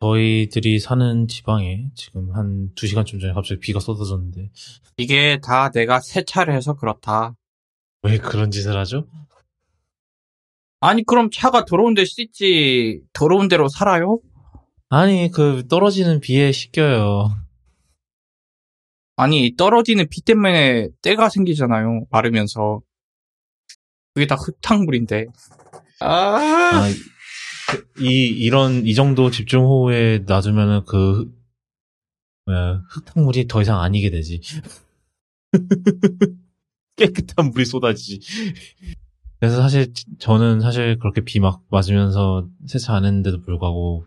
저희들이 사는 지방에 지금 한 2시간쯤 전에 갑자기 비가 쏟아졌는데 이게 다 내가 세차를 해서 그렇다. 왜 그런 짓을 하죠? 아니 그럼 차가 더러운 데 씻지 더러운 데로 살아요? 아니 그 떨어지는 비에 씻겨요. 아니 떨어지는 비 때문에 때가 생기잖아요. 마르면서. 그게 다 흙탕물인데. 아, 아, 그, 이 이런 이 정도 집중 호우에 놔두면은 그 뭐야, 흙탕물이 더 이상 아니게 되지. 깨끗한 물이 쏟아지지. 그래서 사실 저는 사실 그렇게 비 막 맞으면서 세차 안 했는데도 불구하고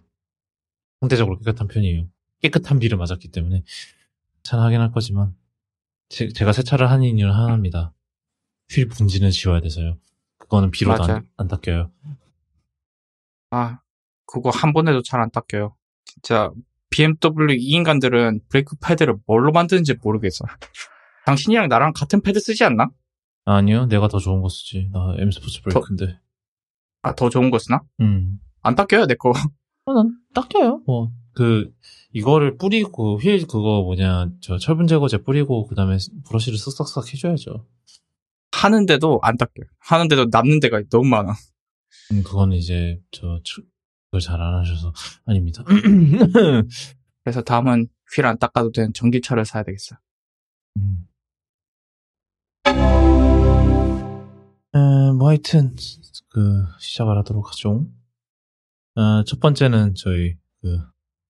상대적으로 깨끗한 편이에요. 깨끗한 비를 맞았기 때문에 세차는 하긴 할 거지만 제, 가 세차를 하는 이유는 하나입니다. 휠 분진은 지워야 돼서요. 그거는 비로도 안, 안 닦여요. 아, 그거 한 번에도 잘 안 닦여요. 진짜 BMW 이 인간들은 브레이크 패드를 뭘로 만드는지 모르겠어. 당신이랑 나랑 같은 패드 쓰지 않나? 아니요, 내가 더 좋은 거 쓰지. 나 M 스포츠 브레이크인데. 아, 더 좋은 거 쓰나? 음. 안 닦여요, 내 거. 아, 난 닦여요. 뭐, 그, 이거를 뿌리고, 휠 그거 뭐냐, 저 철분 제거제 뿌리고, 그 다음에 브러쉬를 쓱싹싹 해줘야죠. 하는데도 안 닦여요. 하는데도 남는 데가 너무 많아. 음, 그거는 이제, 저, 그걸 잘 안 하셔서, 아닙니다. 그래서 다음은 휠 안 닦아도 되는 전기차를 사야 되겠어. 음. 에, 뭐 하여튼 그 시작을 하도록 하죠. 어, 첫 번째는 저희 그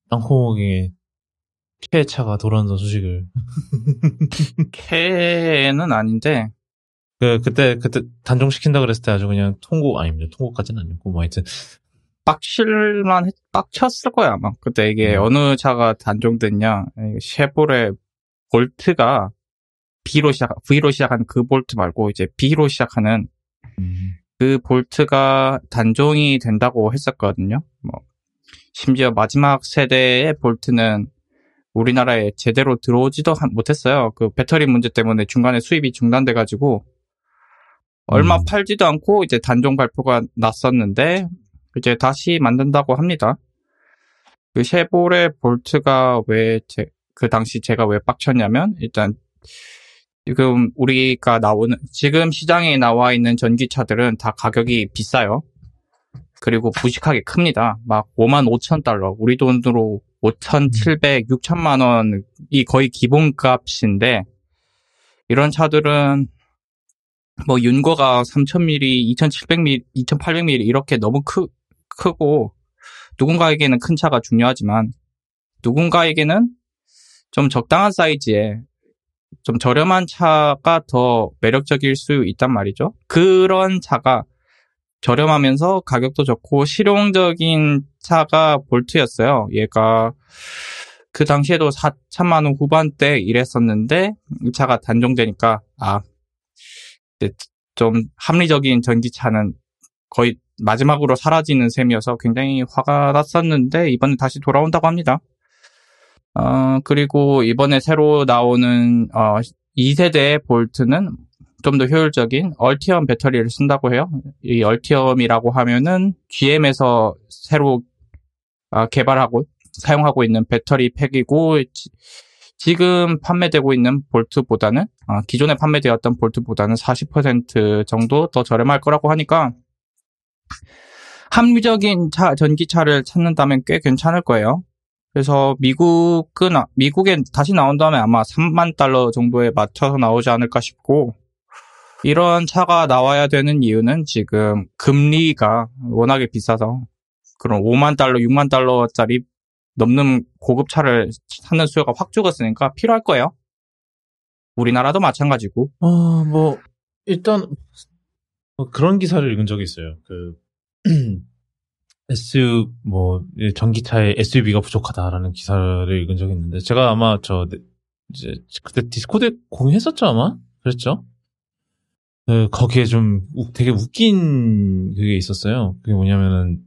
땅콩의 캐차가 돌아온다는 소식을 캐는 아닌데 그 그때 그때 단종 시킨다 그랬을 때 아주 그냥 통고 아닙니다. 통고까지는 아니고 뭐 하여튼 빡칠만 했, 빡쳤을 거야 아마. 그때 이게 음. 어느 차가 단종됐냐 쉐보레 볼트가 B로 시작, V로 시작하는 그 볼트 말고 이제 B로 시작하는 음. 그 볼트가 단종이 된다고 했었거든요. 뭐 심지어 마지막 세대의 볼트는 우리나라에 제대로 들어오지도 못했어요. 그 배터리 문제 때문에 중간에 수입이 중단돼가지고 얼마 음. 팔지도 않고 이제 단종 발표가 났었는데 이제 다시 만든다고 합니다. 그 쉐보레 볼트가 왜 그 당시 제가 왜 빡쳤냐면 일단 지금 우리가 나오는 지금 시장에 나와 있는 전기차들은 다 가격이 비싸요. 그리고 부식하게 큽니다. 막 5만 5천 달러, 우리 돈으로 5,700, 6천만 원이 거의 기본값인데 이런 차들은 뭐 윤거가 3,000mm, 2,700mm, 2,800mm 이렇게 너무 크, 크고 누군가에게는 큰 차가 중요하지만 누군가에게는 좀 적당한 사이즈의 좀 저렴한 차가 더 매력적일 수 있단 말이죠. 그런 차가 저렴하면서 가격도 좋고 실용적인 차가 볼트였어요. 얘가 그 당시에도 4천만 원 후반대 이랬었는데 이 차가 단종되니까 아, 좀 합리적인 전기차는 거의 마지막으로 사라지는 셈이어서 굉장히 화가 났었는데 이번에 다시 돌아온다고 합니다. 어, 그리고 이번에 새로 나오는 어, 2세대 볼트는 좀 더 효율적인 얼티엄 배터리를 쓴다고 해요. 이 얼티엄이라고 하면은 GM에서 새로 어, 개발하고 사용하고 있는 배터리 팩이고 지, 금 판매되고 있는 볼트보다는 어, 기존에 판매되었던 볼트보다는 40% 정도 더 저렴할 거라고 하니까 합리적인 차, 전기차를 찾는다면 꽤 괜찮을 거예요. 그래서 미국은 미국에 다시 나온 다음에 아마 3만 달러 정도에 맞춰서 나오지 않을까 싶고 이런 차가 나와야 되는 이유는 지금 금리가 워낙에 비싸서 그런 5만 달러, 6만 달러짜리 넘는 고급 차를 사는 수요가 확 죽었으니까 필요할 거예요. 우리나라도 마찬가지고. 어, 뭐 일단 뭐 그런 기사를 읽은 적이 있어요. 그 S 뭐 전기차에 SUV가 부족하다라는 기사를 읽은 적이 있는데 제가 아마 저 이제 그때 디스코드 공유했었죠 아마 그랬죠. 그 거기에 좀 되게 웃긴 그게 있었어요. 그게 뭐냐면은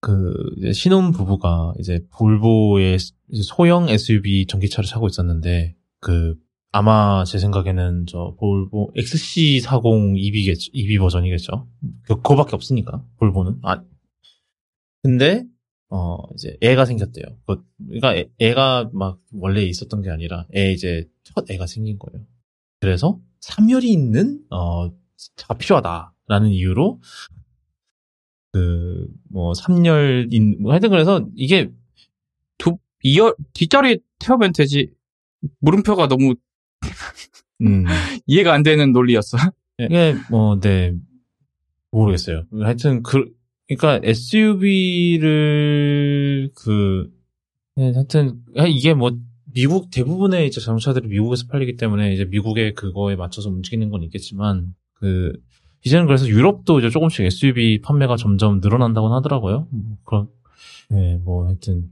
그 신혼 부부가 이제 볼보의 소형 SUV 전기차를 사고 있었는데 그 아마 제 생각에는 저 볼보 XC40 EV겠죠, EV 버전이겠죠. 그, 그거밖에 없으니까 볼보는 아 근데 어, 이제 애가 생겼대요. 그, 그러니까 애, 애가 막 원래 있었던 게 아니라 애 이제 첫 애가 생긴 거예요. 그래서 삼열이 있는 어 차가 필요하다라는 이유로 그뭐 삼열인 뭐 하여튼 그래서 이게 두 이열 뒷자리 태우면 되지. 물음표가 너무 음 이해가 안 되는 논리였어. 이게 뭐 네 모르겠어요. 하여튼 그 그러니까 SUV를 그 네, 하여튼 이게 뭐 미국 대부분의 이제 자동차들이 미국에서 팔리기 때문에 이제 미국의 그거에 맞춰서 움직이는 건 있겠지만 그 이제는 그래서 유럽도 이제 조금씩 SUV 판매가 점점 늘어난다고 하더라고요. 뭐 그런 네, 뭐 하여튼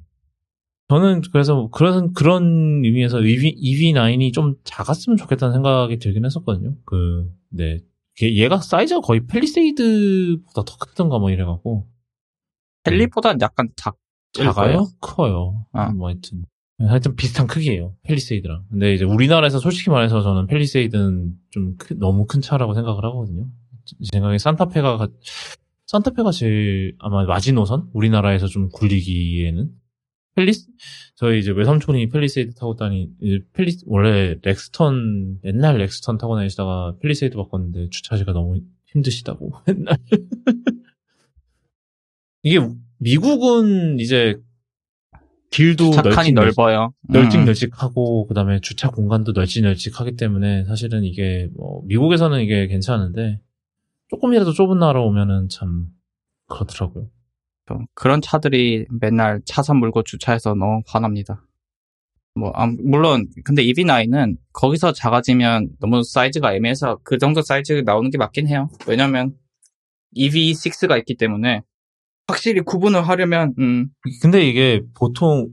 저는 그래서 그런 그런 의미에서 EV, EV9이 좀 작았으면 좋겠다는 생각이 들긴 했었거든요. 그 네. 얘가 사이즈가 거의 펠리세이드보다 더 크던가 뭐 이래갖고 펠리보다는 약간 작 작아요? 커요. 아. 뭐 하여튼 하여튼 비슷한 크기예요. 펠리세이드랑. 근데 이제 우리나라에서 솔직히 말해서 저는 펠리세이드는 좀 크- 너무 큰 차라고 생각을 하거든요. 제 생각에 산타페가 가- 산타페가 제일 아마 마지노선 우리나라에서 좀 굴리기에는 펠리스 저희 이제 외삼촌이 펠리세이드 타고 다니 이제 펠리 원래 렉스턴 옛날 렉스턴 타고 다니시다가 펠리세이드 바꿨는데 주차지가 너무 힘드시다고 맨날 이게 미국은 이제 길도 널찍 넓어요. 음. 널찍널찍하고 그다음에 주차 공간도 널찍널찍하기 때문에 사실은 이게 뭐 미국에서는 이게 괜찮은데 조금이라도 좁은 나라 오면은 참 그렇더라고요. 좀 그런 차들이 맨날 차선 물고 주차해서 너무 화납니다. 뭐, 아, 물론, 근데 EV9은 거기서 작아지면 너무 사이즈가 애매해서 그 정도 사이즈 나오는 게 맞긴 해요. 왜냐면 EV6가 있기 때문에 확실히 구분을 하려면, 음, 근데 이게 보통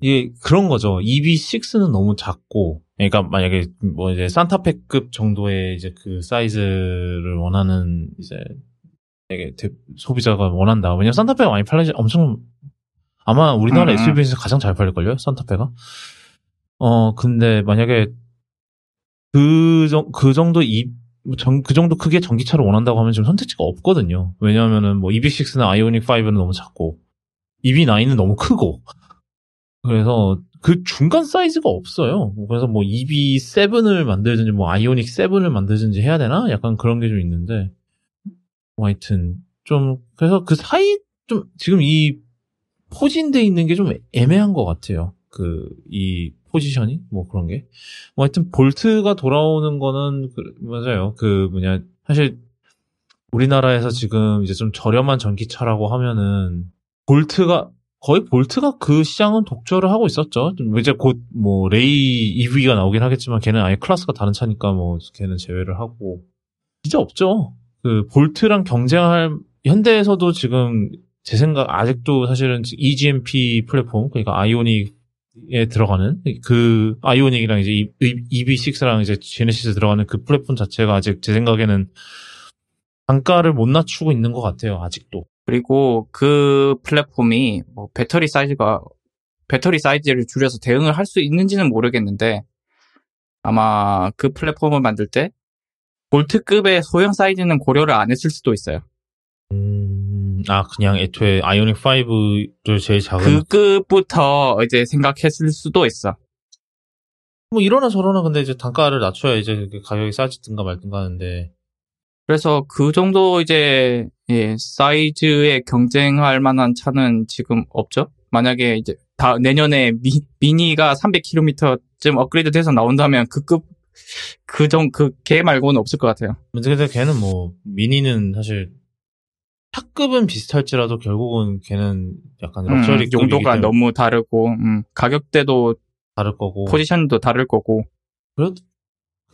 이게 그런 거죠. EV6는 너무 작고 그러니까 만약에 뭐 이제 산타페급 정도의 이제 그 사이즈를 원하는 이제 되게 대- 소비자가 원한다. 왜냐면 산타페가 많이 팔리지 엄청 아마 우리나라 음, 음. SUV에서 가장 잘 팔릴걸요? 산타페가. 어, 근데 만약에 그, 정, 그 정도 이, 정, 그 정도 크기의 전기차를 원한다고 하면 지금 선택지가 없거든요. 왜냐하면은 뭐 EV6나 아이오닉 5는 너무 작고, EV9은 너무 크고, 그래서 그 중간 사이즈가 없어요. 그래서 뭐 EV7을 만들든지 뭐 아이오닉 7을 만들든지 해야 되나? 약간 그런 게 좀 있는데, 뭐 하여튼, 좀, 그래서 그 사이, 좀, 지금 이 포진돼 있는 게 좀 애매한 것 같아요. 그, 이 포지션이? 뭐 그런 게. 뭐 하여튼 볼트가 돌아오는 거는, 그- 맞아요. 그, 뭐냐, 사실, 우리나라에서 지금 이제 좀 저렴한 전기차라고 하면은, 볼트가, 거의 볼트가 그 시장은 독주를 하고 있었죠. 좀 이제 곧 뭐 레이 EV가 나오긴 하겠지만 걔는 아예 클래스가 다른 차니까 뭐 걔는 제외를 하고 진짜 없죠. 그 볼트랑 경쟁할 현대에서도 지금 제 생각 아직도 사실은 EGMP 플랫폼 그러니까 아이오닉에 들어가는 그 아이오닉이랑 이제 EV6랑 이제 제네시스 들어가는 그 플랫폼 자체가 아직 제 생각에는 단가를 못 낮추고 있는 것 같아요. 아직도. 그리고 그 플랫폼이 뭐 배터리 사이즈가 배터리 사이즈를 줄여서 대응을 할 수 있는지는 모르겠는데 아마 그 플랫폼을 만들 때 볼트급의 소형 사이즈는 고려를 안 했을 수도 있어요. 음, 아, 그냥 애초에 아이오닉 5를 제일 작은. 그 급부터 이제 생각했을 수도 있어. 뭐 이러나 저러나 근데 이제 단가를 낮춰야 이제 그 가격이 싸지든가 말든가 하는데. 그래서 그 정도 이제 예, 사이즈에 경쟁할 만한 차는 지금 없죠. 만약에 이제 다 내년에 미, 미니가 300km쯤 업그레이드 돼서 나온다면 그급 그정 그개 말고는 없을 것 같아요. 근데 걔는 뭐, 미니는 사실, 차급은 비슷할지라도 결국은 걔는 약간 음, 럭셔리 용도가 너무 다르고 음, 가격대도 다를 거고. 포지션도 다를 거고 그래도,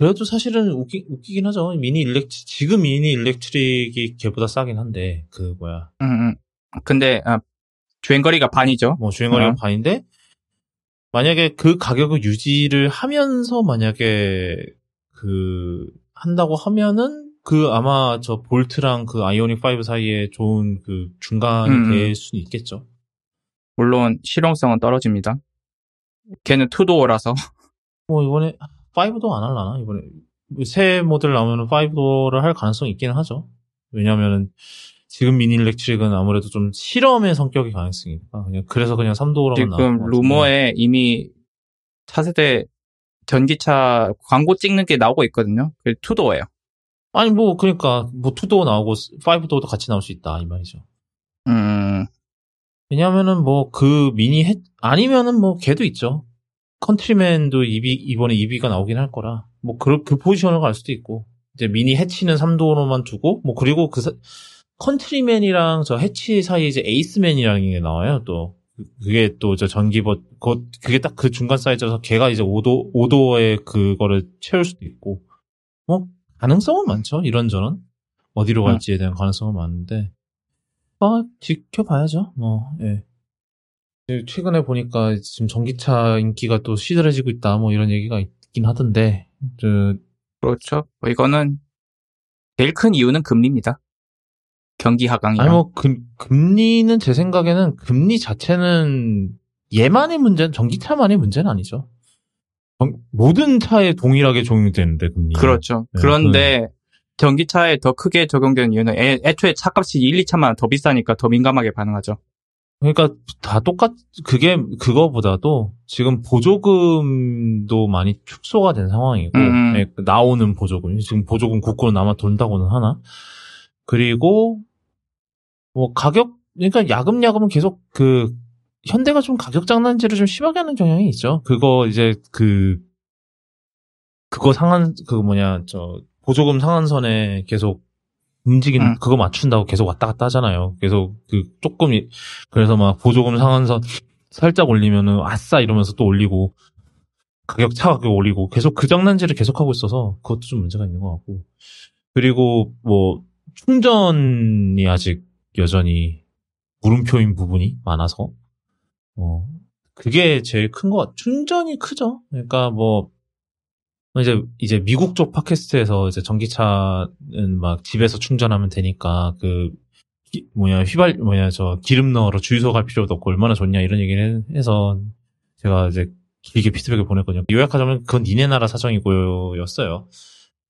그래도 사실은 웃기, 웃기 긴 하죠. 미니 일렉트, 지금 미니 일렉트릭이 걔보다 싸긴 한데, 그 뭐야. 음, 음. 근데 아, 주행거리가 반이죠. 뭐 주행거리가 어. 반인데 만약에 그 가격을 유지를 하면서 만약에 그 한다고 하면은 그 아마 저 볼트랑 그 아이오닉 5 사이에 좋은 그 중간이 음, 음. 될 수는 있겠죠. 물론 실용성은 떨어집니다. 걔는 투도어라서 뭐 이번에 5도 안 할라나 이번에 새 모델 나오면은 5도를 할 가능성이 있기는 하죠. 왜냐면은 지금 미니 일렉트릭은 아무래도 좀 실험의 성격이 가능성이니까 그냥 그래서 그냥 3도로만 지금 루머에 이미 차세대 전기차 광고 찍는 게 나오고 있거든요. 그 투도예요. 아니 뭐 그러니까 뭐 투도 나오고 5도도 같이 나올 수 있다 이 말이죠. 음. 왜냐하면은 뭐 그 미니 해 아니면은 뭐 걔도 있죠. 컨트리맨도 EV 이번에 EV가 나오긴 할 거라. 뭐 그 그 포지션을 갈 수도 있고. 이제 미니 해치는 3도어로만 두고 뭐 그리고 그 사, 컨트리맨이랑 저 해치 사이에 이제 에이스맨이라는 게 나와요 또. 그게 또 저 전기버 그 그게 딱 그 중간 사이즈라서 걔가 이제 5도 5도어 그거를 채울 수도 있고. 뭐 가능성은 많죠 이런저런. 어디로 갈지에 대한 가능성은 많은데. 뭐 지켜봐야죠 뭐. 예. 최근에 보니까 지금 전기차 인기가 또 시들해지고 있다 뭐 이런 얘기가 있긴 하던데 그 그렇죠. 뭐 이거는 제일 큰 이유는 금리입니다. 경기 하강이. 아니 뭐 금, 금리는 제 생각에는 금리 자체는 얘만의 문제는 전기차만의 문제는 아니죠. 모든 차에 동일하게 적용되는데 금리. 그렇죠. 네, 그런데 그... 전기차에 더 크게 적용되는 이유는 애, 애초에 차값이 1, 2차만 더 비싸니까 더 민감하게 반응하죠. 그러니까 다 똑같 그게 그거보다도 지금 보조금도 많이 축소가 된 상황이고 음. 네, 나오는 보조금 지금 보조금 국고로 남아 돈다고는 하나 그리고 뭐 가격 그러니까 야금야금은 계속 그 현대가 좀 가격 장난질을 좀 심하게 하는 경향이 있죠. 그거 이제 그 그거 상한 그거 뭐냐 저 보조금 상한선에 계속 움직이는 응. 그거 맞춘다고 계속 왔다 갔다 하잖아요. 계속 그 조금 그래서 막 보조금 상한선 살짝 올리면은 아싸 이러면서 또 올리고 가격 차가격 올리고 계속 그 장난질을 계속 하고 있어서 그것도 좀 문제가 있는 것 같고 그리고 뭐 충전이 아직 여전히 물음표인 부분이 많아서 어 그게 제일 큰 것 같. 충전이 크죠. 그러니까 뭐 이제 이제 미국 쪽 팟캐스트에서 이제 전기차는 막 집에서 충전하면 되니까 그 기, 뭐냐 휘발 뭐냐 저 기름 넣으러 주유소 갈 필요도 없고 얼마나 좋냐 이런 얘기를 해서 제가 이제 길게 피드백을 보냈거든요. 요약하자면 그건 니네 나라 사정이고였어요.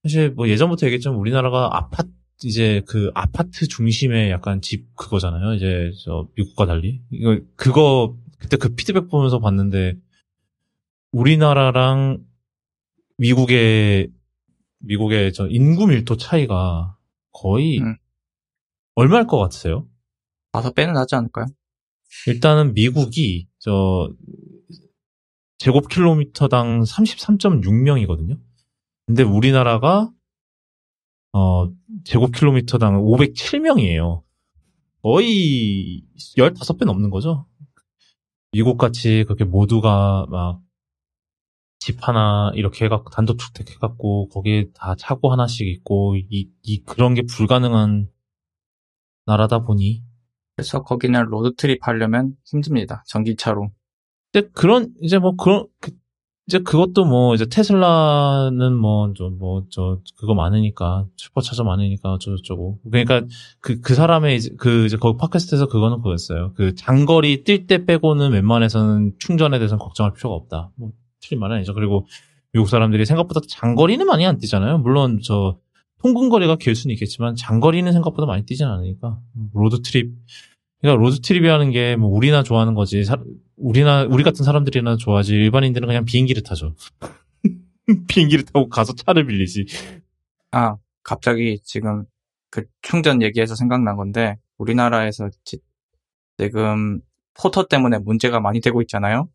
사실 뭐 예전부터 얘기했지만 우리나라가 아파트 이제 그 아파트 중심의 약간 집 그거잖아요. 이제 저 미국과 달리 이거 그거 그때 그 피드백 보면서 봤는데 우리나라랑 미국의 미국의 저 인구 밀도 차이가 거의 음. 얼마일 것 같으세요? 다섯 배는 나지 않을까요? 일단은 미국이 저 제곱킬로미터당 33.6명이거든요. 근데 우리나라가 어 제곱킬로미터당 507명이에요. 거의 15배 넘는 거죠. 미국 같이 그렇게 모두가 막 집 하나 이렇게 해갖고 단독주택 해갖고 거기에 다 차고 하나씩 있고 이, 이 그런 게 불가능한 나라다 보니 그래서 거기는 로드트립 하려면 힘듭니다 전기차로. 근데 그런 이제 뭐 그런 그, 이제 그것도 뭐 이제 테슬라는 뭐 좀 뭐 저 그거 많으니까 슈퍼차저 많으니까 어쩌고저쩌고 그러니까 그그 그 사람의 이제 그 이제 거기 팟캐스트에서 그거는 그거였어요. 그 장거리 뛸 때 빼고는 웬만해서는 충전에 대해서는 걱정할 필요가 없다. 뭐 틀린 말은 아니죠. 그리고 미국 사람들이 생각보다 장거리는 많이 안 뛰잖아요. 물론 저 통근 거리가 길 수는 있겠지만 장거리는 생각보다 많이 뛰진 않으니까 road trip 그러니까 road trip이라는 게 뭐 우리나 좋아하는 거지 사, 우리나 우리 같은 사람들이나 좋아하지 일반인들은 그냥 비행기를 타죠. 비행기를 타고 가서 차를 빌리지. 아 갑자기 지금 그 충전 얘기해서 생각난 건데 우리나라에서 지금 포터 때문에 문제가 많이 되고 있잖아요.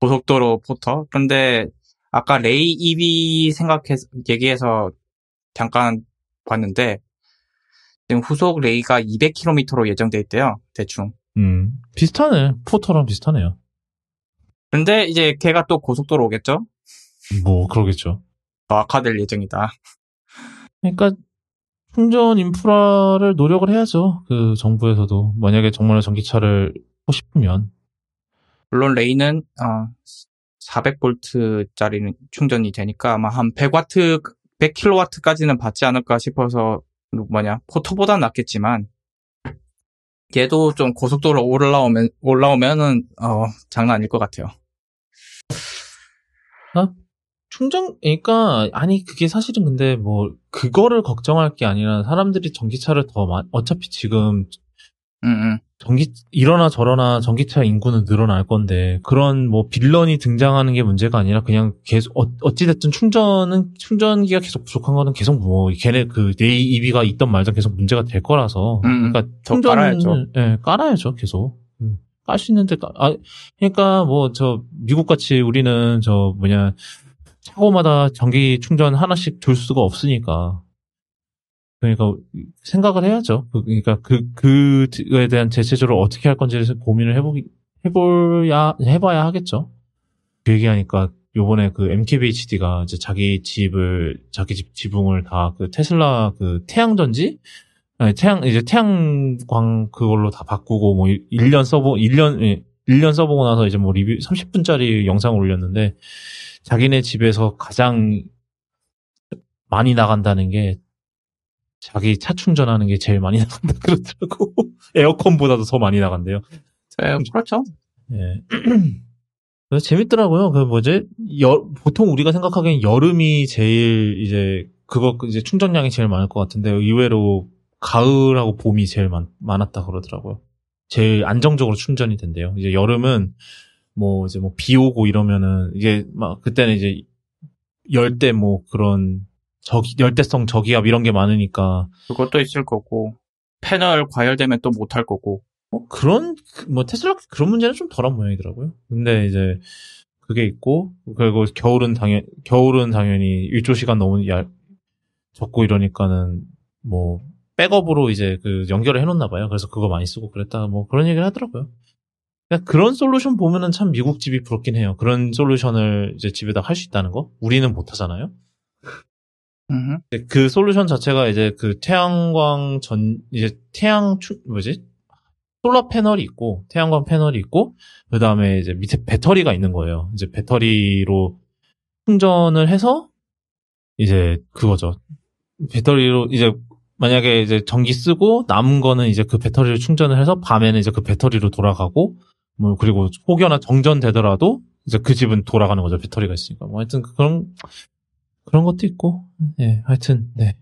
고속도로 포터. 그런데 아까 레이 EV 생각해서 얘기해서 잠깐 봤는데 지금 후속 레이가 200km로 예정돼 있대요. 대충. 음, 비슷하네. 포터랑 비슷하네요. 근데 이제 걔가 또 고속도로 오겠죠? 뭐 그러겠죠. 더 악화될 예정이다. 그러니까 충전 인프라를 노력을 해야죠. 그 정부에서도 만약에 정말 전기차를 하고 싶으면 물론 레이는 어, 400볼트짜리 충전이 되니까 아마 한 100와트, 100kW까지는 받지 않을까 싶어서 뭐냐 포토보다 낫겠지만 얘도 좀 고속도로 올라오면 올라오면은 어, 장난 아닐 것 같아요. 어? 충전, 그러니까, 아니, 그게 사실은 근데 뭐, 그거를 걱정할 게 아니라 사람들이 전기차를 더, 마, 어차피 지금, 응, 응. 전기, 이러나 저러나 전기차 인구는 늘어날 건데, 그런 뭐, 빌런이 등장하는 게 문제가 아니라 그냥 계속, 어, 어찌 됐든 충전은, 충전기가 계속 부족한 거는 계속 뭐, 걔네 그, 네이비가 있던 말든 계속 문제가 될 거라서. 음, 음. 그러니까, 더 충전을, 깔아야죠. 예, 깔아야죠, 계속. 음. 깔수 있는데, 깔- 아, 그러니까 뭐, 저, 미국 같이 우리는 저, 뭐냐, 차고마다 전기 충전 하나씩 둘 수가 없으니까. 그러니까 생각을 해야죠. 그- 그러니까 그 그에 대한 대체적으로 어떻게 할 건지를 고민을 해보기 해보야 해봐야 하겠죠. 그 얘기하니까 요번에 그 MKBHD가 이제 자기 집을 자기 집 지붕을 다 그 테슬라 그 태양전지 태양 이제 태양광 그걸로 다 바꾸고 뭐 1년 써보 1년 예, 1년 써보고 나서 이제 뭐 리뷰 30분짜리 영상을 올렸는데 자기네 집에서 가장 많이 나간다는 게 자기 차 충전하는 게 제일 많이 나간다 그러더라고. 에어컨보다도 더 많이 나간대요. 네, 그렇죠. 예. 그래서 재밌더라고요. 그 뭐지? 여- 보통 우리가 생각하기엔 여름이 제일 이제 그거 이제 충전량이 제일 많을 것 같은데 의외로 가을하고 봄이 제일 많, 많았다 그러더라고요. 제일 안정적으로 충전이 된대요. 이제 여름은 뭐 이제 뭐 비 오고 이러면은 이게 막 그때는 이제 열대 뭐 그런 저기 열대성 저기압 이런 게 많으니까 그것도 있을 거고, 패널 과열되면 또 못할 거고. 뭐 그런 그- 뭐 테슬라 그런 문제는 좀 덜한 모양이더라고요. 근데 이제 그게 있고 그리고 겨울은 당연 겨울은 당연히 일조 시간 너무 얇 적고 이러니까는 뭐 백업으로 이제 그 연결을 해놓나 봐요. 그래서 그거 많이 쓰고 그랬다 뭐 그런 얘기를 하더라고요. 그런 솔루션 보면은 참 미국 집이 부럽긴 해요. 그런 솔루션을 이제 집에다 할 수 있다는 거 우리는 못 하잖아요. 그 솔루션 자체가 이제 그 태양광 전 이제 태양 추 뭐지 솔라 패널이 있고 태양광 패널이 있고 그 다음에 이제 밑에 배터리가 있는 거예요. 이제 배터리로 충전을 해서 이제 그거죠. 배터리로 이제 만약에 이제 전기 쓰고 남은 거는 이제 그 배터리를 충전을 해서 밤에는 이제 그 배터리로 돌아가고 뭐 그리고 혹여나 정전되더라도 이제 그 집은 돌아가는 거죠. 배터리가 있으니까. 뭐 하여튼 그런 그런 것도 있고. 네, 하여튼 네.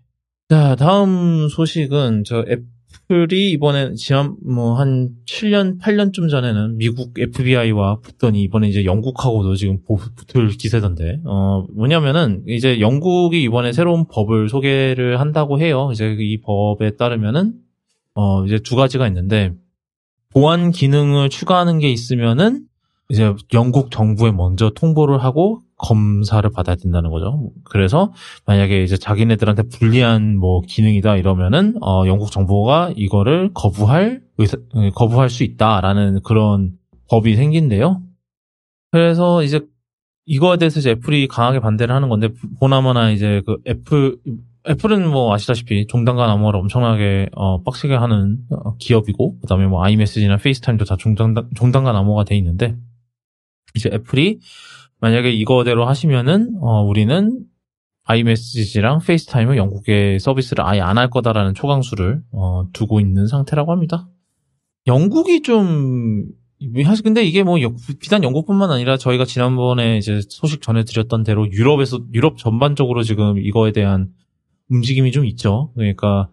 자, 다음 소식은 저 애플이 이번에 지난 뭐 한 7년, 8년쯤 전에는 미국 FBI와 붙더니 이번에 이제 영국하고도 지금 보- 붙을 기세던데. 어, 뭐냐면은 이제 영국이 이번에 새로운 법을 소개를 한다고 해요. 이제 이 법에 따르면은 어, 이제 두 가지가 있는데 보안 기능을 추가하는 게 있으면은 이제 영국 정부에 먼저 통보를 하고 검사를 받아야 된다는 거죠. 그래서 만약에 이제 자기네들한테 불리한 뭐 기능이다 이러면은 어 영국 정부가 이거를 거부할 의사, 에, 거부할 수 있다라는 그런 법이 생긴대요. 그래서 이제 이거에 대해서 이제 애플이 강하게 반대를 하는 건데 보나마나 이제 그 애플 애플은 뭐 아시다시피 종단간 암호화를 엄청나게 어 빡세게 하는 어, 기업이고 그다음에 뭐 아이메시지나 페이스타임도 다 종단 종단간 암호화가 돼 있는데 이제 애플이 만약에 이거대로 하시면은 어 우리는 아이메시지랑 페이스타임을 영국의 서비스를 아예 안 할 거다라는 초강수를 어, 두고 있는 상태라고 합니다. 영국이 좀 사실 근데 이게 뭐 여- 비단 영국뿐만 아니라 저희가 지난번에 이제 소식 전해드렸던 대로 유럽에서 유럽 전반적으로 지금 이거에 대한 움직임이 좀 있죠. 그러니까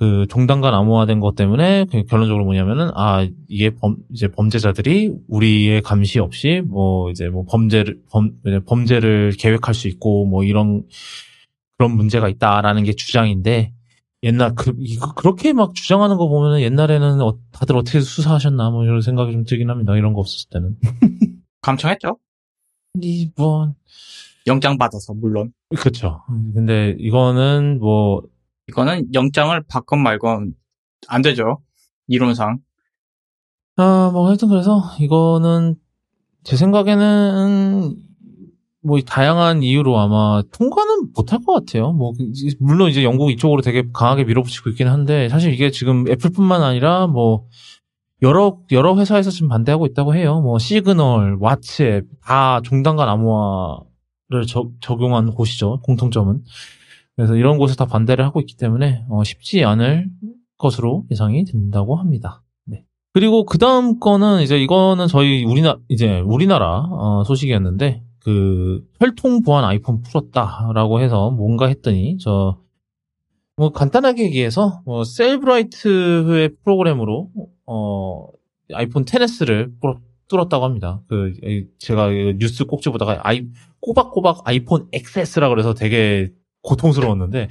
그 종단과 암호화된 것 때문에 그 결론적으로 뭐냐면은 아 이게 범 이제 범죄자들이 우리의 감시 없이 뭐 이제 뭐 범죄를 범 범죄를 계획할 수 있고 뭐 이런 그런 문제가 있다라는 게 주장인데 옛날 그 이거 그렇게 막 주장하는 거 보면은 옛날에는 어, 다들 어떻게 수사하셨나 뭐 이런 생각이 좀 들긴 합니다. 이런 거 없었을 때는 감청했죠? 이번 영장 받아서, 물론. 그렇죠. 근데 이거는 뭐 이거는 영장을 받건 말건 안 되죠. 이론상. 아, 뭐, 하여튼 그래서, 이거는, 제 생각에는, 뭐, 다양한 이유로 아마 통과는 못할 것 같아요. 뭐, 물론 이제 영국 이쪽으로 되게 강하게 밀어붙이고 있긴 한데, 사실 이게 지금 애플뿐만 아니라, 뭐, 여러, 여러 회사에서 지금 반대하고 있다고 해요. 뭐, 시그널, 왓츠앱, 다 종단과 적, 적용한 곳이죠. 공통점은. 그래서 이런 곳에 다 반대를 하고 있기 때문에, 어, 쉽지 않을 것으로 예상이 된다고 합니다. 그리고 그 다음 거는 이제 이거는 저희 우리나 이제 우리나라 어, 소식이었는데 그 혈통 보안 아이폰 풀었다라고 해서 뭔가 했더니 저 뭐 간단하게 얘기해서 뭐 셀브라이트의 프로그램으로 어 아이폰 10s를 뚫었다고 합니다. 그 제가 뉴스 꼭지 보다가 아이 꼬박꼬박 아이폰 XS라 그래서 되게 고통스러웠는데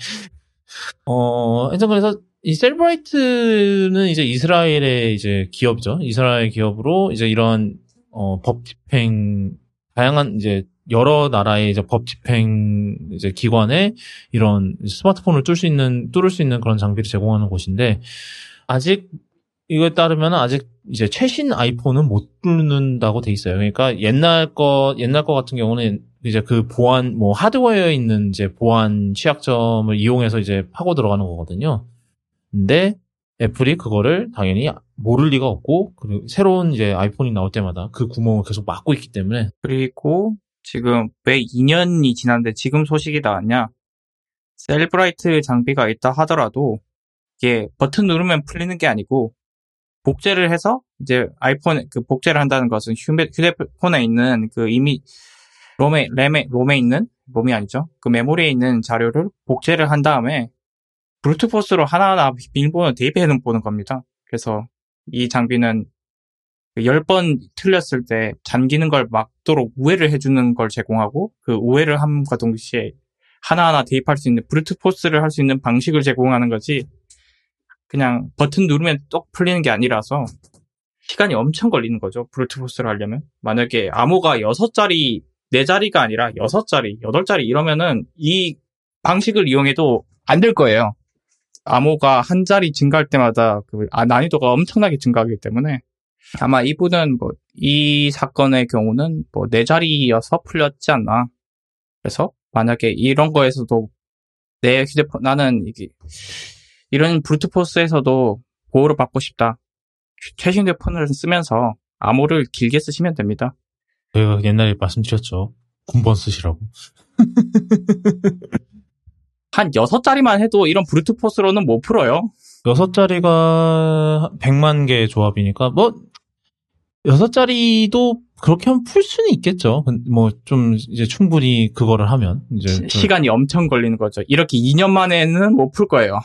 어 하여튼 그래서 이 셀브라이트는 이제 이스라엘의 이제 기업이죠. 이스라엘 기업으로 이제 이런 어, 법 집행 다양한 이제 여러 나라의 이제 법 집행 이제 기관에 이런 스마트폰을 뚫을 수 있는 뚫을 수 있는 그런 장비를 제공하는 곳인데 아직 이거에 따르면 아직 이제 최신 아이폰은 못 뚫는다고 돼 있어요. 그러니까 옛날 거 옛날 거 같은 경우는 이제 그 보안 뭐 하드웨어에 있는 이제 보안 취약점을 이용해서 이제 파고 들어가는 거거든요. 근데 애플이 그거를 당연히 모를 리가 없고 그리고 새로운 이제 아이폰이 나올 때마다 그 구멍을 계속 막고 있기 때문에 그리고 지금 왜 2년이 지났는데 지금 소식이 나왔냐? 셀브라이트 장비가 있다 하더라도 이게 버튼 누르면 풀리는 게 아니고 복제를 해서 이제 아이폰 그 복제를 한다는 것은 휴대폰에 있는 그 이미 롬에 램에 롬에 있는 롬이 아니죠. 그 메모리에 있는 자료를 복제를 한 다음에 브루트포스로 하나하나 비밀번호 대입해 보는 겁니다. 그래서 이 장비는 10번 틀렸을 때 잠기는 걸 막도록 우회를 해주는 걸 제공하고 그 우회를 함과 동시에 하나하나 대입할 수 있는 브루트포스를 할 수 있는 방식을 제공하는 거지 그냥 버튼 누르면 똑 풀리는 게 아니라서 시간이 엄청 걸리는 거죠. 브루트포스를 하려면. 만약에 암호가 6자리, 4자리가 아니라 6자리, 8자리 이러면은 이 방식을 이용해도 안 될 거예요. 암호가 한 자리 증가할 때마다 그 아, 난이도가 엄청나게 증가하기 때문에 아마 이분은 뭐 이 사건의 경우는 뭐 네 자리여서 풀렸지 않나. 그래서 만약에 이런 거에서도 내 휴대폰 나는 이게 이런 브루트포스에서도 보호를 받고 싶다. 최신 휴대폰을 쓰면서 암호를 길게 쓰시면 됩니다. 제가 옛날에 말씀드렸죠. 군번 쓰시라고. 한 6자리만 해도 이런 브루트포스로는 못 풀어요. 6자리가 100만 개 조합이니까 뭐 6자리도 그렇게 하면 풀 수는 있겠죠. 뭐 좀 이제 충분히 그거를 하면 이제 시, 간이 엄청 걸리는 거죠. 이렇게 2년 만에는 못 풀 거예요.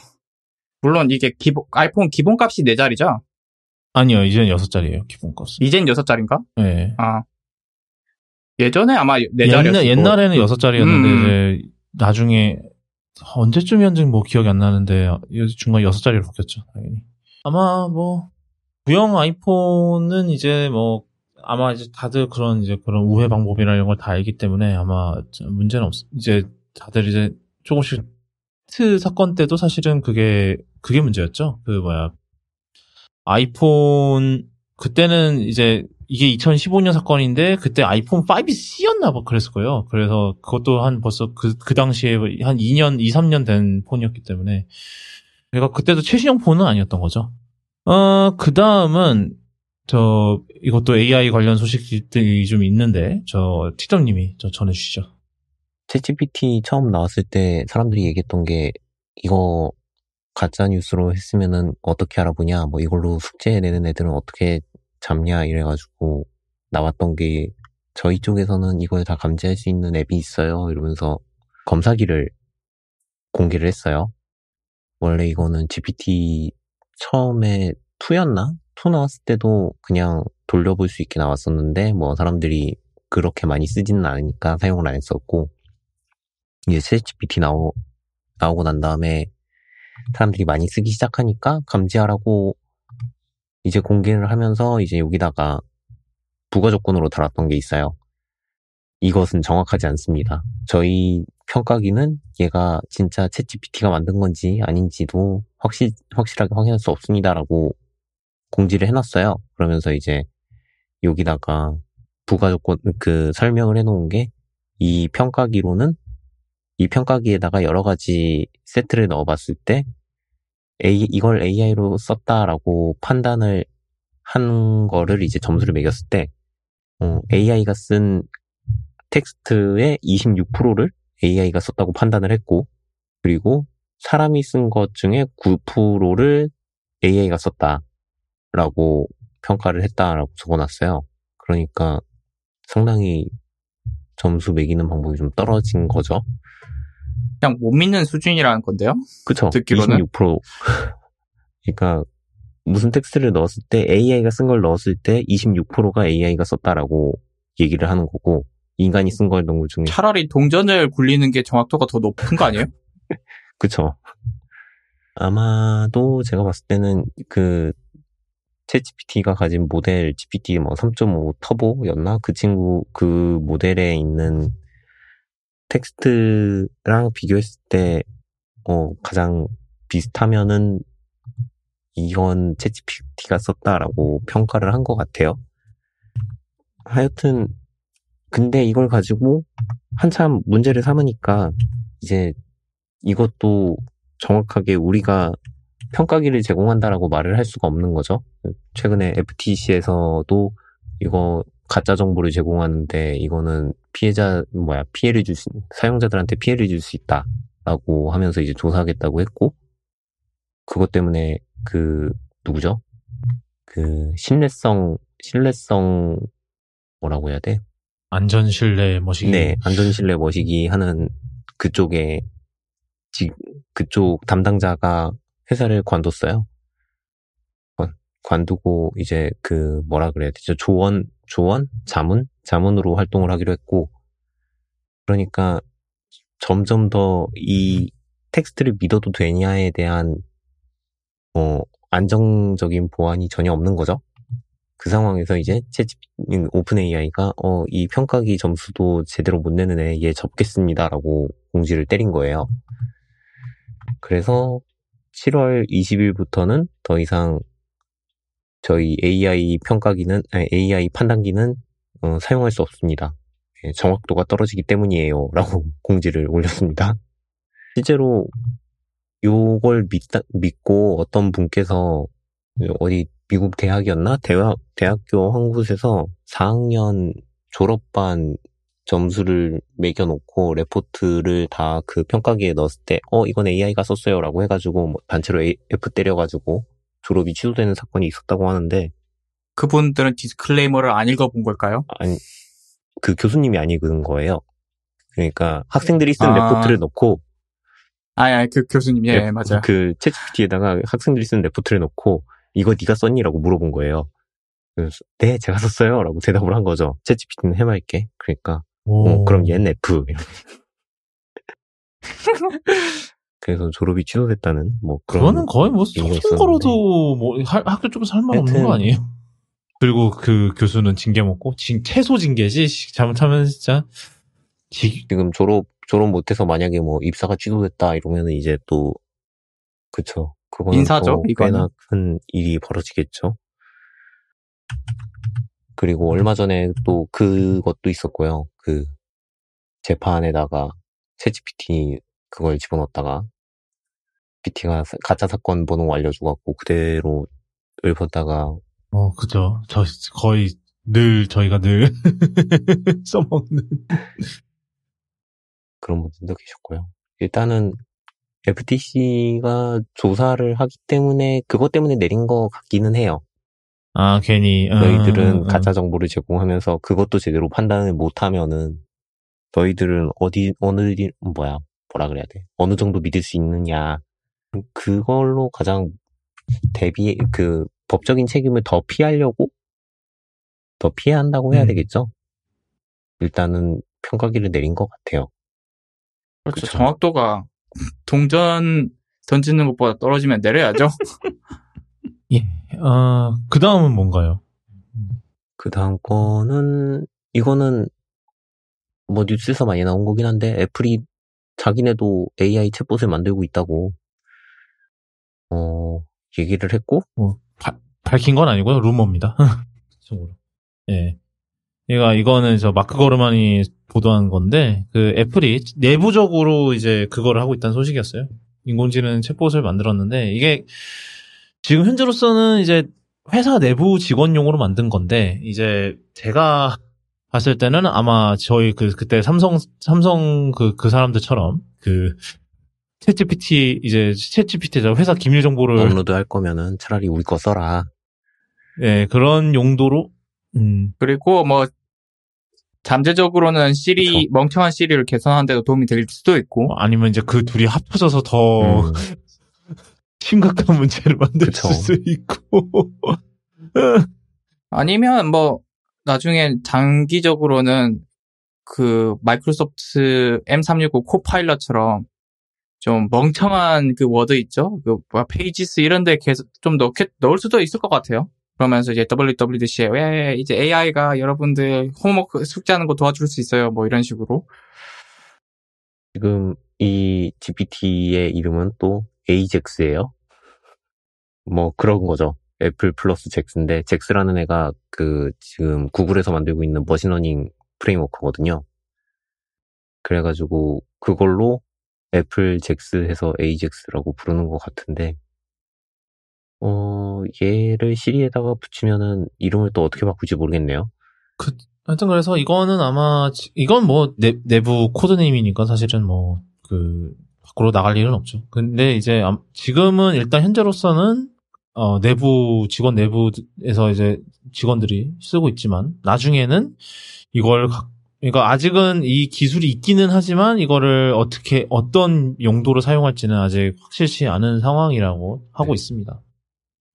물론 이게 기본 아이폰 기본 값이 4자리죠? 아니요. 이제는 6자리예요. 기본 값. 이젠 6자리인가? 네. 아. 예전에 아마 4자리였고 옛날, 옛날 에는 6자리였는데 음. 이제 나중에 언제쯤이었는지 뭐 기억이 안 나는데 중간 6자리로 바뀌었죠. 당연히. 아마 뭐 구형 아이폰은 이제 뭐 아마 이제 다들 그런 이제 그런 우회 방법이나 이런 걸 다 알기 때문에 아마 문제는 없. 이제 다들 이제 조금씩 트 사건 때도 사실은 그게 그게 문제였죠. 그 뭐야 아이폰 그때는 이제 이게 2015년 사건인데 그때 아이폰 5C였나 봐 그랬을 거예요. 그래서 그것도 한 벌써 그, 그 당시에 한 2년, 2, 3년 된 폰이었기 때문에 그러니까 그때도 최신형 폰은 아니었던 거죠. 어, 그 다음은 저 이것도 AI 관련 소식들이 좀 있는데 저 티점님이 저 전해주시죠. 챗GPT 처음 나왔을 때 사람들이 얘기했던 게 이거 가짜 뉴스로 했으면은 어떻게 알아보냐, 뭐 이걸로 숙제 내는 애들은 어떻게 잡냐 이래가지고 나왔던 게 저희 쪽에서는 이걸 다 감지할 수 있는 앱이 있어요 이러면서 검사기를 공개를 했어요. 원래 이거는 GPT 처음에 2였나? 2 나왔을 때도 그냥 돌려볼 수 있게 나왔었는데 뭐 사람들이 그렇게 많이 쓰지는 않으니까 사용을 안 했었고 이제 챗GPT 나오, 나오고 난 다음에 사람들이 많이 쓰기 시작하니까 감지하라고 이제 공개를 하면서 이제 여기다가 부가 조건으로 달았던 게 있어요. 이것은 정확하지 않습니다. 저희 평가기는 얘가 진짜 챗 GPT가 만든 건지 아닌지도 확실, 확실하게 확인할 수 없습니다라고 공지를 해놨어요. 그러면서 이제 여기다가 부가 조건, 그 설명을 해놓은 게 이 평가기로는 이 평가기에다가 여러 가지 세트를 넣어봤을 때 A, 이걸 AI로 썼다라고 판단을 한 거를 이제 점수를 매겼을 때, 어, AI가 쓴 텍스트의 26%를 AI가 썼다고 판단을 했고, 그리고 사람이 쓴 것 중에 9%를 AI가 썼다라고 평가를 했다라고 적어놨어요. 그러니까 상당히 점수 매기는 방법이 좀 떨어진 거죠. 그냥 못 믿는 수준이라는 건데요. 그쵸? 듣기로는? 26%. 그러니까 무슨 텍스트를 넣었을 때 AI가 쓴 걸 넣었을 때 26%가 AI가 썼다라고 얘기를 하는 거고 인간이 쓴 걸 넣은 것 중에 차라리 동전을 굴리는 게 정확도가 더 높은 거 아니에요? 그쵸. 아마도 제가 봤을 때는 그, 챗GPT가 가진 모델 GPT 뭐 3.5 터보였나? 그 친구, 그 모델에 있는 텍스트랑 비교했을 때, 어, 가장 비슷하면은 이건 챗GPT가 썼다라고 평가를 한 것 같아요. 하여튼, 근데 이걸 가지고 한참 문제를 삼으니까 이제 이것도 정확하게 우리가 평가기를 제공한다라고 말을 할 수가 없는 거죠. 최근에 FTC에서도 이거 가짜 정보를 제공하는데 이거는 피해자 뭐야 피해를 줄 수, 사용자들한테 피해를 줄 수 있다라고 하면서 이제 조사하겠다고 했고 그것 때문에 그 누구죠? 그 신뢰성 신뢰성 뭐라고 해야 돼? 안전 신뢰 뭐시 네, 안전 신뢰 머시기 하는 그쪽에, 지, 그쪽 담당자가 회사를 관뒀어요. 관, 관두고, 이제 그, 뭐라 그래야 되죠? 조언, 조언? 자문? 자문으로 활동을 하기로 했고, 그러니까 점점 더 이 텍스트를 믿어도 되냐에 대한, 어, 안정적인 보안이 전혀 없는 거죠. 그 상황에서 이제 채 오픈 AI가 어, 이 평가기 점수도 제대로 못 내는 애얘 접겠습니다라고 공지를 때린 거예요. 그래서 7월 20일부터는 더 이상 저희 AI 평가기는 AI 판단기는 어, 사용할 수 없습니다. 예, 정확도가 떨어지기 때문이에요 라고 공지를 올렸습니다. 실제로 요걸 믿, 믿고 어떤 분께서 어디 미국 대학이었나? 대학, 대학교 한 곳에서 4학년 졸업반 점수를 매겨놓고 레포트를 다 그 평가기에 넣었을 때, 어, 이건 AI가 썼어요. 라고 해가지고, 뭐 단체로 F 때려가지고 졸업이 취소되는 사건이 있었다고 하는데, 그분들은 disclaimer를 안 읽어본 걸까요? 아니, 그 교수님이 안 읽은 거예요. 그러니까 학생들이 쓴 아. 레포트를 넣고, 아, 아, 그 교수님, 예, 레- 맞아요. 그 챗GPT에다가 학생들이 쓴 레포트를 넣고 이거 네가 썼니?라고 물어본 거예요. 그래서 네, 제가 썼어요. 라고 대답을 한 거죠. 챗GPT는 해맑게. 그러니까 오. 어, 그럼 얘는 F. 그래서 졸업이 취소됐다는 뭐 그런 그거는 거의 뭐 소송. 걸어도 뭐 하- 학교 쪽에서 할 말 없는 거 아니에요? 그리고 그 교수는 징계 먹고 징, 최소 징계지 씨, 잘못하면 진짜 지, 지금 졸업 졸업 못해서 만약에 뭐 입사가 취소됐다 이러면은 이제 또 그쵸. 그거는 인사죠. 꽤나 큰 일이 벌어지겠죠. 그리고 얼마 전에 또 그것도 있었고요. 그 재판에다가 챗GPT 그걸 집어넣었다가 PT가 가짜 사건 번호 알려줘갖고 그대로 읊었다가 어 그죠. 저 거의 늘 저희가 늘 써먹는 그런 분들도 계셨고요. 일단은 FTC가 조사를 하기 때문에 그것 때문에 내린 것 같기는 해요. 아 괜히 어, 너희들은 어, 가짜 정보를 제공하면서 그것도 제대로 판단을 못하면은 너희들은 어디 어느 일- 뭐야 뭐라 그래야 돼 어느 정도 믿을 수 있느냐 그걸로 가장 대비 그 법적인 책임을 더 피하려고 더 피해야 한다고 해야 음. 되겠죠. 일단은 평가기를 내린 것 같아요. 그렇죠. 그쵸. 정확도가 동전 던지는 것보다 떨어지면 내려야죠. 어, 그 다음은 뭔가요? 그 다음 거는, 이거는, 뭐, 뉴스에서 많이 나온 거긴 한데, 애플이 자기네도 AI 챗봇을 만들고 있다고, 어, 얘기를 했고, 뭐 바- 밝힌 건 아니고요. 루머입니다. 참고로. 예. 얘가 이거는 저 마크 거르만이 보도한 건데 그 애플이 내부적으로 이제 그거를 하고 있다는 소식이었어요. 인공지능 챗봇을 만들었는데 이게 지금 현재로서는 이제 회사 내부 직원용으로 만든 건데 이제 제가 봤을 때는 아마 저희 그 그때 삼성 삼성 그그 사람들처럼 그 챗GPT 이제 챗GPT 회사 기밀 정보를 업로드 할 거면은 차라리 우리 거 써라. 예, 그런 용도로, 음, 그리고 뭐 잠재적으로는 시리 그쵸. 멍청한 시리를 개선하는 데도 도움이 될 수도 있고 뭐 아니면 이제 그 둘이 합쳐져서 더 음, 심각한 문제를 만들 그쵸. 수도 있고. 아니면 뭐 나중에 장기적으로는 그 마이크로소프트 M365 Copilot처럼 좀 멍청한 그 Word 있죠? 그 뭐야 Pages 이런 데 계속 좀 넣게 넣을 수도 있을 것 같아요. 그러면서 이제 WWDC에 왜 이제 AI가 여러분들 homework 숙제하는 거 도와줄 수 있어요. 뭐 이런 식으로. 지금 이 GPT의 이름은 또 AJAX예요. 뭐 그런 거죠. 애플 플러스 JAX인데 JAX라는 애가 그 지금 구글에서 만들고 있는 machine learning framework거든요. 그래가지고 그걸로 애플 JAX 해서 AJAX라고 부르는 것 같은데 어 얘를 Siri에다가 붙이면은 이름을 또 어떻게 바꿀지 모르겠네요. 하여튼 그래서 이거는 아마 지- 이건 뭐 내, 내부 코드네임이니까 사실은 뭐 그 밖으로 나갈 일은 없죠. 근데 이제 암- 지금은 일단 현재로서는 어, 내부 직원 내부에서 이제 직원들이 쓰고 있지만 나중에는 이걸 각- 그러니까 아직은 이 기술이 있기는 하지만 이거를 어떻게 어떤 용도로 사용할지는 아직 확실치 않은 상황이라고 하고 네. 있습니다.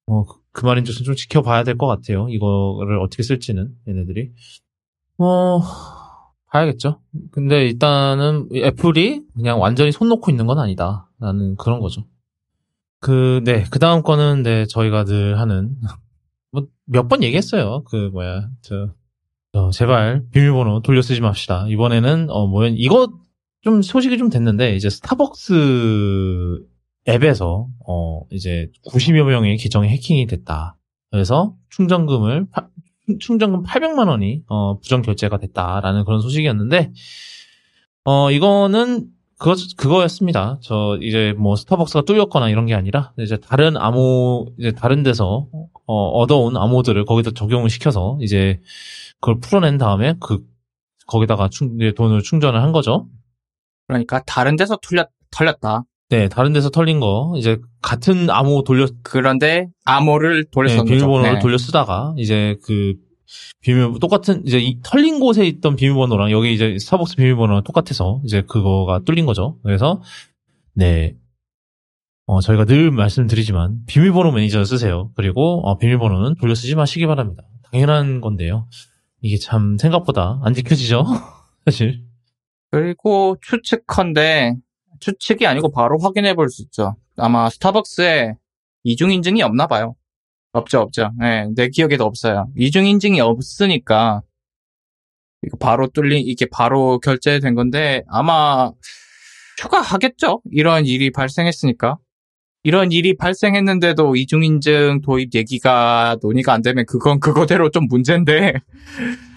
어, 그- 그 말인즉슨 좀 지켜봐야 될 것 같아요. 이거를 어떻게 쓸지는 얘네들이. 어, 봐야겠죠. 근데 일단은 애플이 그냥 완전히 손 놓고 있는 건 아니다. 라는 그런 거죠. 그, 네, 그 다음 거는, 네, 저희가 늘 하는, 뭐, 몇 번 얘기했어요. 그, 뭐야, 저, 어, 제발, 비밀번호 돌려 쓰지 맙시다. 이번에는, 어, 뭐야, 이거 좀 소식이 좀 됐는데, 이제 스타벅스 앱에서, 어, 이제 90여 명의 계정이 해킹이 됐다. 그래서 충전금을, 파- 충전금 800만 원이, 어, 부정 결제가 됐다라는 그런 소식이었는데, 어, 이거는, 그거, 그거였습니다. 저, 이제 뭐 스타벅스가 뚫렸거나 이런 게 아니라, 이제 다른 암호, 이제 다른 데서, 어, 얻어온 암호들을 거기다 적용을 시켜서, 이제 그걸 풀어낸 다음에 그, 거기다가 충, 돈을 충전을 한 거죠. 그러니까 다른 데서 털렸, 털렸다. 네, 다른 데서 털린 거, 이제 같은 암호 돌려, 그런데 암호를 네, 돌렸었는 거죠. 비밀번호를 네. 돌려 쓰다가, 이제 그, 비밀, 똑같은, 이제 이 털린 곳에 있던 비밀번호랑 여기 이제 스타벅스 비밀번호랑 똑같아서, 이제 그거가 뚫린 거죠. 그래서, 네. 어, 저희가 늘 말씀드리지만, 비밀번호 매니저 쓰세요. 그리고, 어, 비밀번호는 돌려 쓰지 마시기 바랍니다. 당연한 건데요. 이게 참 생각보다 안 지켜지죠? 사실. 그리고 추측컨대 추측이 아니고 바로 확인해 볼 수 있죠. 아마 스타벅스에 이중 인증이 없나 봐요. 없죠, 없죠. 네, 내 기억에도 없어요. 이중 인증이 없으니까 이거 바로 뚫린 이게 바로 결제된 건데 아마 추가하겠죠. 이런 일이 발생했으니까. 이런 일이 발생했는데도 이중 인증 도입 얘기가 논의가 안 되면 그건 그거대로 좀 문제인데.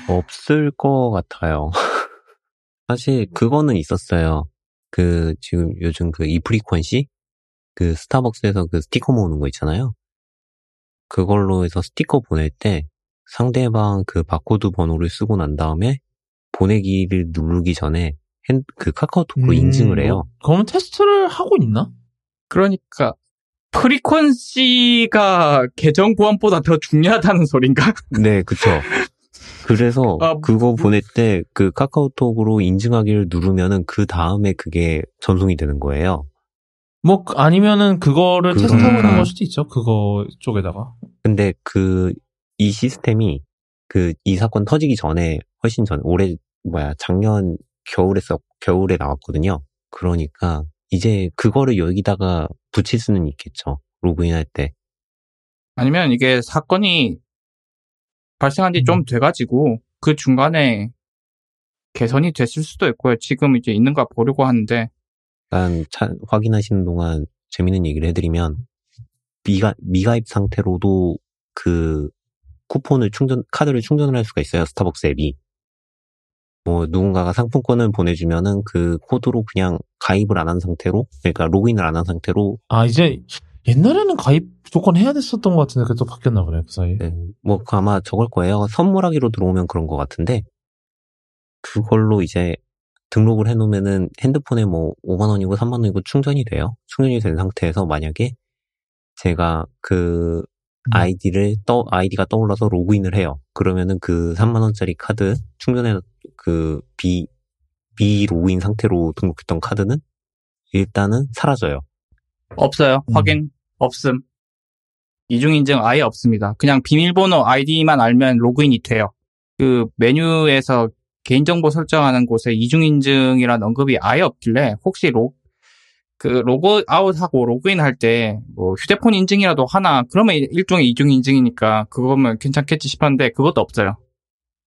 없을 것 같아요. 사실 그거는 있었어요. 그 지금 요즘 그 e-frequency 그 스타벅스에서 그 스티커 모으는 거 있잖아요. 그걸로 해서 스티커 보낼 때 상대방 그 바코드 번호를 쓰고 난 다음에 보내기를 누르기 전에 핸, 그 카카오톡으로 인증을 해요. 뭐, 그러면 테스트를 하고 있나? 그러니까 frequency가 계정 보안보다 더 중요하다는 소린가? 네, 그쵸. 그래서 아, 그거 보낼 때 그 카카오톡으로 인증하기를 누르면은 그 다음에 그게 전송이 되는 거예요. 뭐, 그- 아니면은 그거를 그러니까. 테스트하고 있는 걸 수도 있죠. 그거 쪽에다가. 근데 그 이 시스템이 그 이 사건 터지기 전에 훨씬 전에 올해 뭐야 작년 겨울에 써 겨울에 나왔거든요. 그러니까 이제 그거를 여기다가 붙일 수는 있겠죠. 로그인할 때. 아니면 이게 사건이 발생한 지 좀 돼가지고 그 중간에 개선이 됐을 수도 있고요. 지금 이제 있는가 보려고 하는데 일단 차- 확인하시는 동안 재밌는 얘기를 해드리면 미가 미가입 상태로도 그 쿠폰을 충전 카드를 충전을 할 수가 있어요. 스타벅스 앱이. 뭐 누군가가 상품권을 보내주면은 그 코드로 그냥 가입을 안 한 상태로 그러니까 로그인을 안 한 상태로 아, 이제, 옛날에는 가입 무조건 해야 됐었던 것 같은데, 그게 또 바뀌었나 보네, 그 사이에. 네, 뭐그 아마 저걸 거예요. 선물하기로 들어오면 그런 것 같은데 그걸로 이제 등록을 해놓으면은 핸드폰에 뭐 5만 원이고 3만 원이고 충전이 돼요. 충전이 된 상태에서 만약에 제가 그 음. 아이디를 떠 아이디가 떠올라서 로그인을 해요. 그러면은 그 3만 원짜리 카드 충전해 그 비, 비로그인 상태로 등록했던 카드는 일단은 사라져요. 없어요. 음. 확인 없음. 이중 인증 아예 없습니다. 그냥 비밀번호 아이디만 알면 로그인이 돼요. 그 메뉴에서 개인정보 설정하는 곳에 이중 인증이란 언급이 아예 없길래 혹시 로, 그 로그 아웃하고 로그인 할 때 뭐 휴대폰 인증이라도 하나 그러면 일종의 이중 인증이니까 그거면 괜찮겠지 싶었는데 그것도 없어요.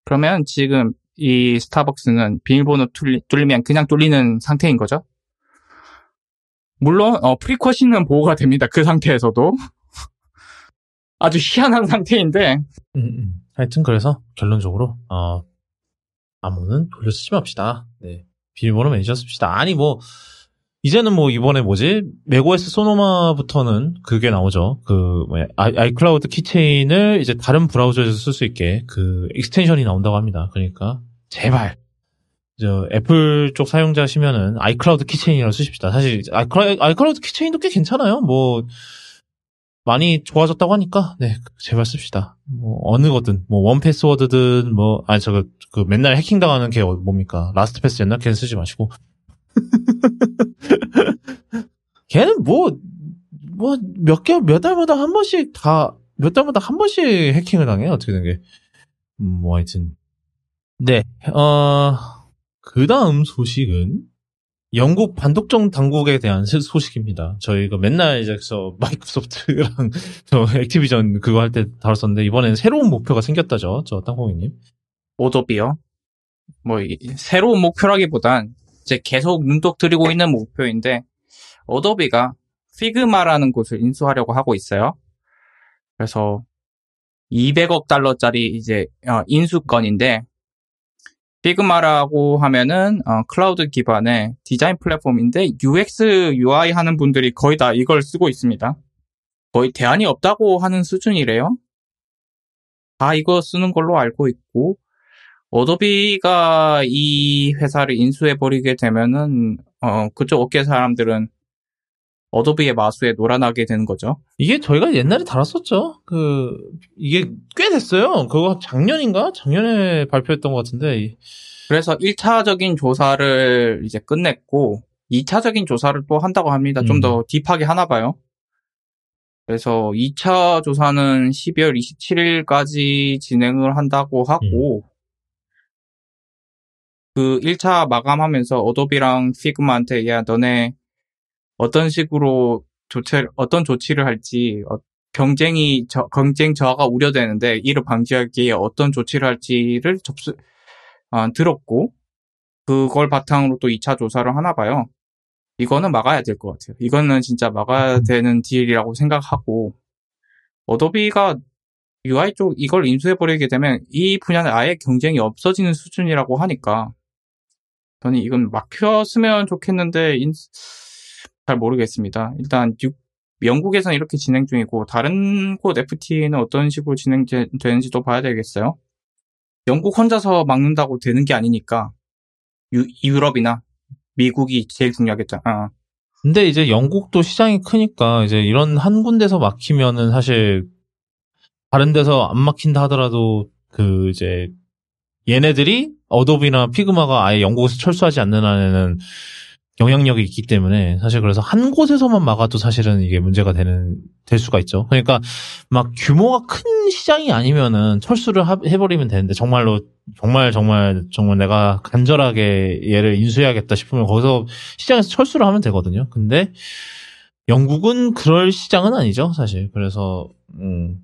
그러면 지금 이 스타벅스는 비밀번호 뚫리, 뚫리면 그냥 뚫리는 상태인 거죠. 물론 어, frequency는 보호가 됩니다. 그 상태에서도 아주 희한한 상태인데 음, 음. 하여튼 그래서 결론적으로 어, 암호는 돌려 쓰지 맙시다. 네. 비밀번호 매니저 씁시다. 아니 뭐 이제는 뭐 이번에 뭐지 macOS Sonoma부터는 그게 나오죠. 그 뭐야 아이, iCloud Keychain을 이제 다른 브라우저에서 쓸 수 있게 그 extension이 나온다고 합니다. 그러니까 제발 저 애플 쪽 사용자시면은 iCloud Keychain이라도 쓰십시다. 사실 아이클라, iCloud Keychain도 꽤 괜찮아요. 뭐 많이 좋아졌다고 하니까 네 제발 씁시다. 뭐 어느 거든 뭐 1Password든 뭐 아니 저거 그 맨날 해킹 당하는 걔 뭡니까 LastPass 옛날 걔는 쓰지 마시고 걔는 뭐 뭐 몇 개 몇 달마다 한 번씩 다 몇 달마다 한 번씩 해킹을 당해 어떻게 된 게. 음, 뭐 하여튼 네. 어 그 다음 소식은 영국 반독점 당국에 대한 세- 소식입니다. 저희가 맨날 이제 저 마이크로소프트랑 저 액티비전 그거 할 때 다뤘었는데 이번에는 새로운 목표가 생겼다죠. 저 땅콩이님. 오도비요. 뭐 이- 새로운 목표라기보단 이제 계속 눈독 들이고 있는 목표인데 오도비가 피그마라는 곳을 인수하려고 하고 있어요. 그래서 200억 달러짜리 이제 어, 인수건인데 피그마라고 하면은 어, 클라우드 기반의 디자인 플랫폼인데 UX, UI 하는 분들이 거의 다 이걸 쓰고 있습니다. 거의 대안이 없다고 하는 수준이래요. 다 이거 쓰는 걸로 알고 있고 어도비가 이 회사를 인수해버리게 되면은, 어, 그쪽 업계 사람들은 어도비의 마수에 놀아나게 되는 거죠. 이게 저희가 옛날에 다뤘었죠. 그 이게 꽤 됐어요. 그거 작년인가? 작년에 발표했던 것 같은데 이- 그래서 1차적인 조사를 이제 끝냈고, 2차적인 조사를 또 한다고 합니다. 좀 음. 더 딥하게 하나 봐요. 그래서 2차 조사는 12월 27일까지 진행을 한다고 하고, 그 1차 마감하면서 어도비랑 피그마한테 야 너네 어떤 식으로 조치 어떤 조치를 할지 어, 경쟁이 저, 경쟁 저하가 우려되는데 이를 방지하기 위해 어떤 조치를 할지를 접수 아, 들었고 그걸 바탕으로 또 2차 조사를 하나 봐요. 이거는 막아야 될 것 같아요. 이거는 진짜 막아야 되는 딜이라고 생각하고 어도비가 UI 쪽 이걸 인수해버리게 되면 이 분야는 아예 경쟁이 없어지는 수준이라고 하니까 저는 이건 막혔으면 좋겠는데 인- 잘 모르겠습니다. 일단 유- 영국에서는 이렇게 진행 중이고 다른 곳 FT는 어떤 식으로 진행되는지도 봐야 되겠어요. 영국 혼자서 막는다고 되는 게 아니니까 유, 유럽이나 미국이 제일 중요하겠죠. 아, 근데 이제 영국도 시장이 크니까 이제 이런 한 군데서 막히면은 사실 다른 데서 안 막힌다 하더라도 그 이제 얘네들이 어도비나 피그마가 아예 영국에서 철수하지 않는 한에는 영향력이 있기 때문에 사실 그래서 한 곳에서만 막아도 사실은 이게 문제가 되는 될 수가 있죠. 그러니까 막 규모가 큰 시장이 아니면은 철수를 하- 해버리면 되는데 정말로 정말 정말 정말 내가 간절하게 얘를 인수해야겠다 싶으면 거기서 시장에서 철수를 하면 되거든요. 근데 영국은 그럴 시장은 아니죠, 사실. 그래서 음,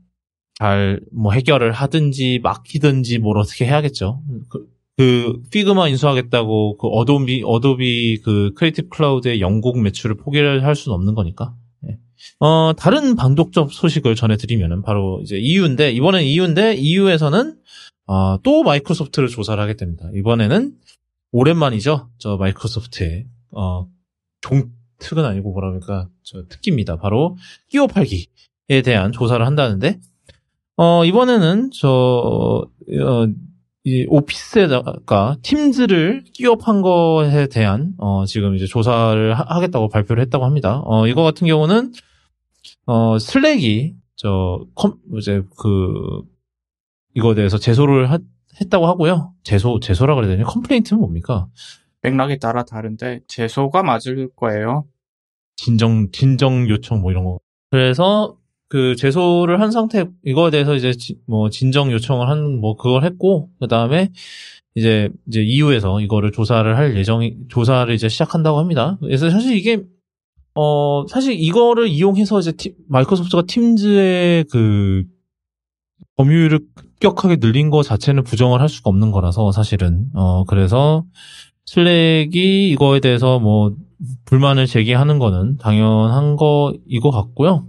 잘 뭐 해결을 하든지 막히든지 뭘 어떻게 해야겠죠. 그, 그 피그마 인수하겠다고 그 어도비 어도비 그 Creative Cloud의 영국 매출을 포기를 할 수는 없는 거니까. 예. 어 다른 반독점 소식을 전해드리면은 바로 이제 EU인데 이번엔 EU인데 EU에서는 어, 또 마이크로소프트를 조사를 하게 됩니다. 이번에는 오랜만이죠. 저 마이크로소프트의 어, 종 특은 아니고 뭐라 그럴까 저 특기입니다. 바로 끼워 팔기에 대한 조사를 한다는데 어, 이번에는 저 어, 이 오피스에다가 팀즈를 판 것에 대한 어, 지금 이제 조사를 하, 겠다고 발표를 했다고 합니다. 어, 이거 같은 경우는 어, 슬랙이 저 컴, 이제 그 이거에 대해서 제소를 하- 했다고 하고요. 제소, 제소라 그래야 되냐? complaint는 뭡니까? 맥락에 따라 다른데 제소가 맞을 거예요. 진정, 진정 요청 뭐 이런 거. 그래서 그 제소를 한 상태, 이거에 대해서 이제 지- 뭐 진정 요청을 한, 뭐 그걸 했고, 그 다음에 이제, 이제 EU에서 이거를 조사를 할 예정이, 조사를 이제 시작한다고 합니다. 그래서 사실 이게, 어, 사실 이거를 이용해서 이제 팀- 마이크로소프트가 Teams의 그 범위를 급격하게 늘린 거 자체는 부정을 할 수가 없는 거라서 사실은, 어, 그래서 슬랙이 이거에 대해서 뭐 불만을 제기하는 거는 당연한 거이고 같고요.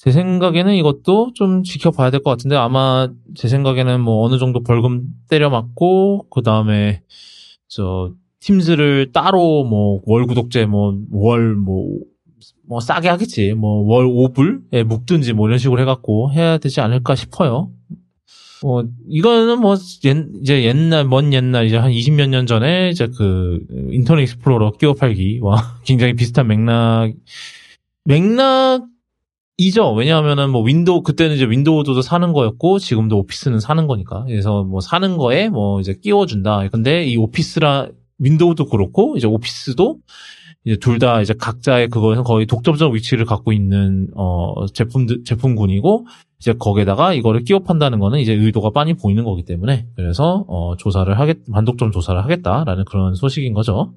제 생각에는 이것도 좀 지켜봐야 될 것 같은데 아마 제 생각에는 뭐 어느 정도 벌금 때려 맞고 그 다음에 저 팀즈를 따로 뭐 월 구독제 뭐월뭐뭐 싸게 하겠지 뭐 월 5불에 묶든지 뭐 이런 식으로 해갖고 해야 되지 않을까 싶어요. 뭐 이거는 뭐 옛, 이제 옛날 먼 옛날 이제 한 20몇 년 전에 이제 그 Internet Explorer 끼워 팔기와 굉장히 비슷한 맥락 맥락 이죠. 왜냐하면은 뭐 윈도우 그때는 이제 윈도우도 사는 거였고 지금도 오피스는 사는 거니까 그래서 뭐 사는 거에 뭐 이제 끼워준다. 근데 이 오피스라 윈도우도 그렇고 이제 오피스도 이제 둘 다 이제 각자의 그거에서 거의 독점적 위치를 갖고 있는 어 제품들 제품군이고 이제 거기에다가 이거를 끼워 판다는 거는 이제 의도가 빤히 보이는 거기 때문에 그래서 어 조사를 하겠 반독점 조사를 하겠다라는 그런 소식인 거죠.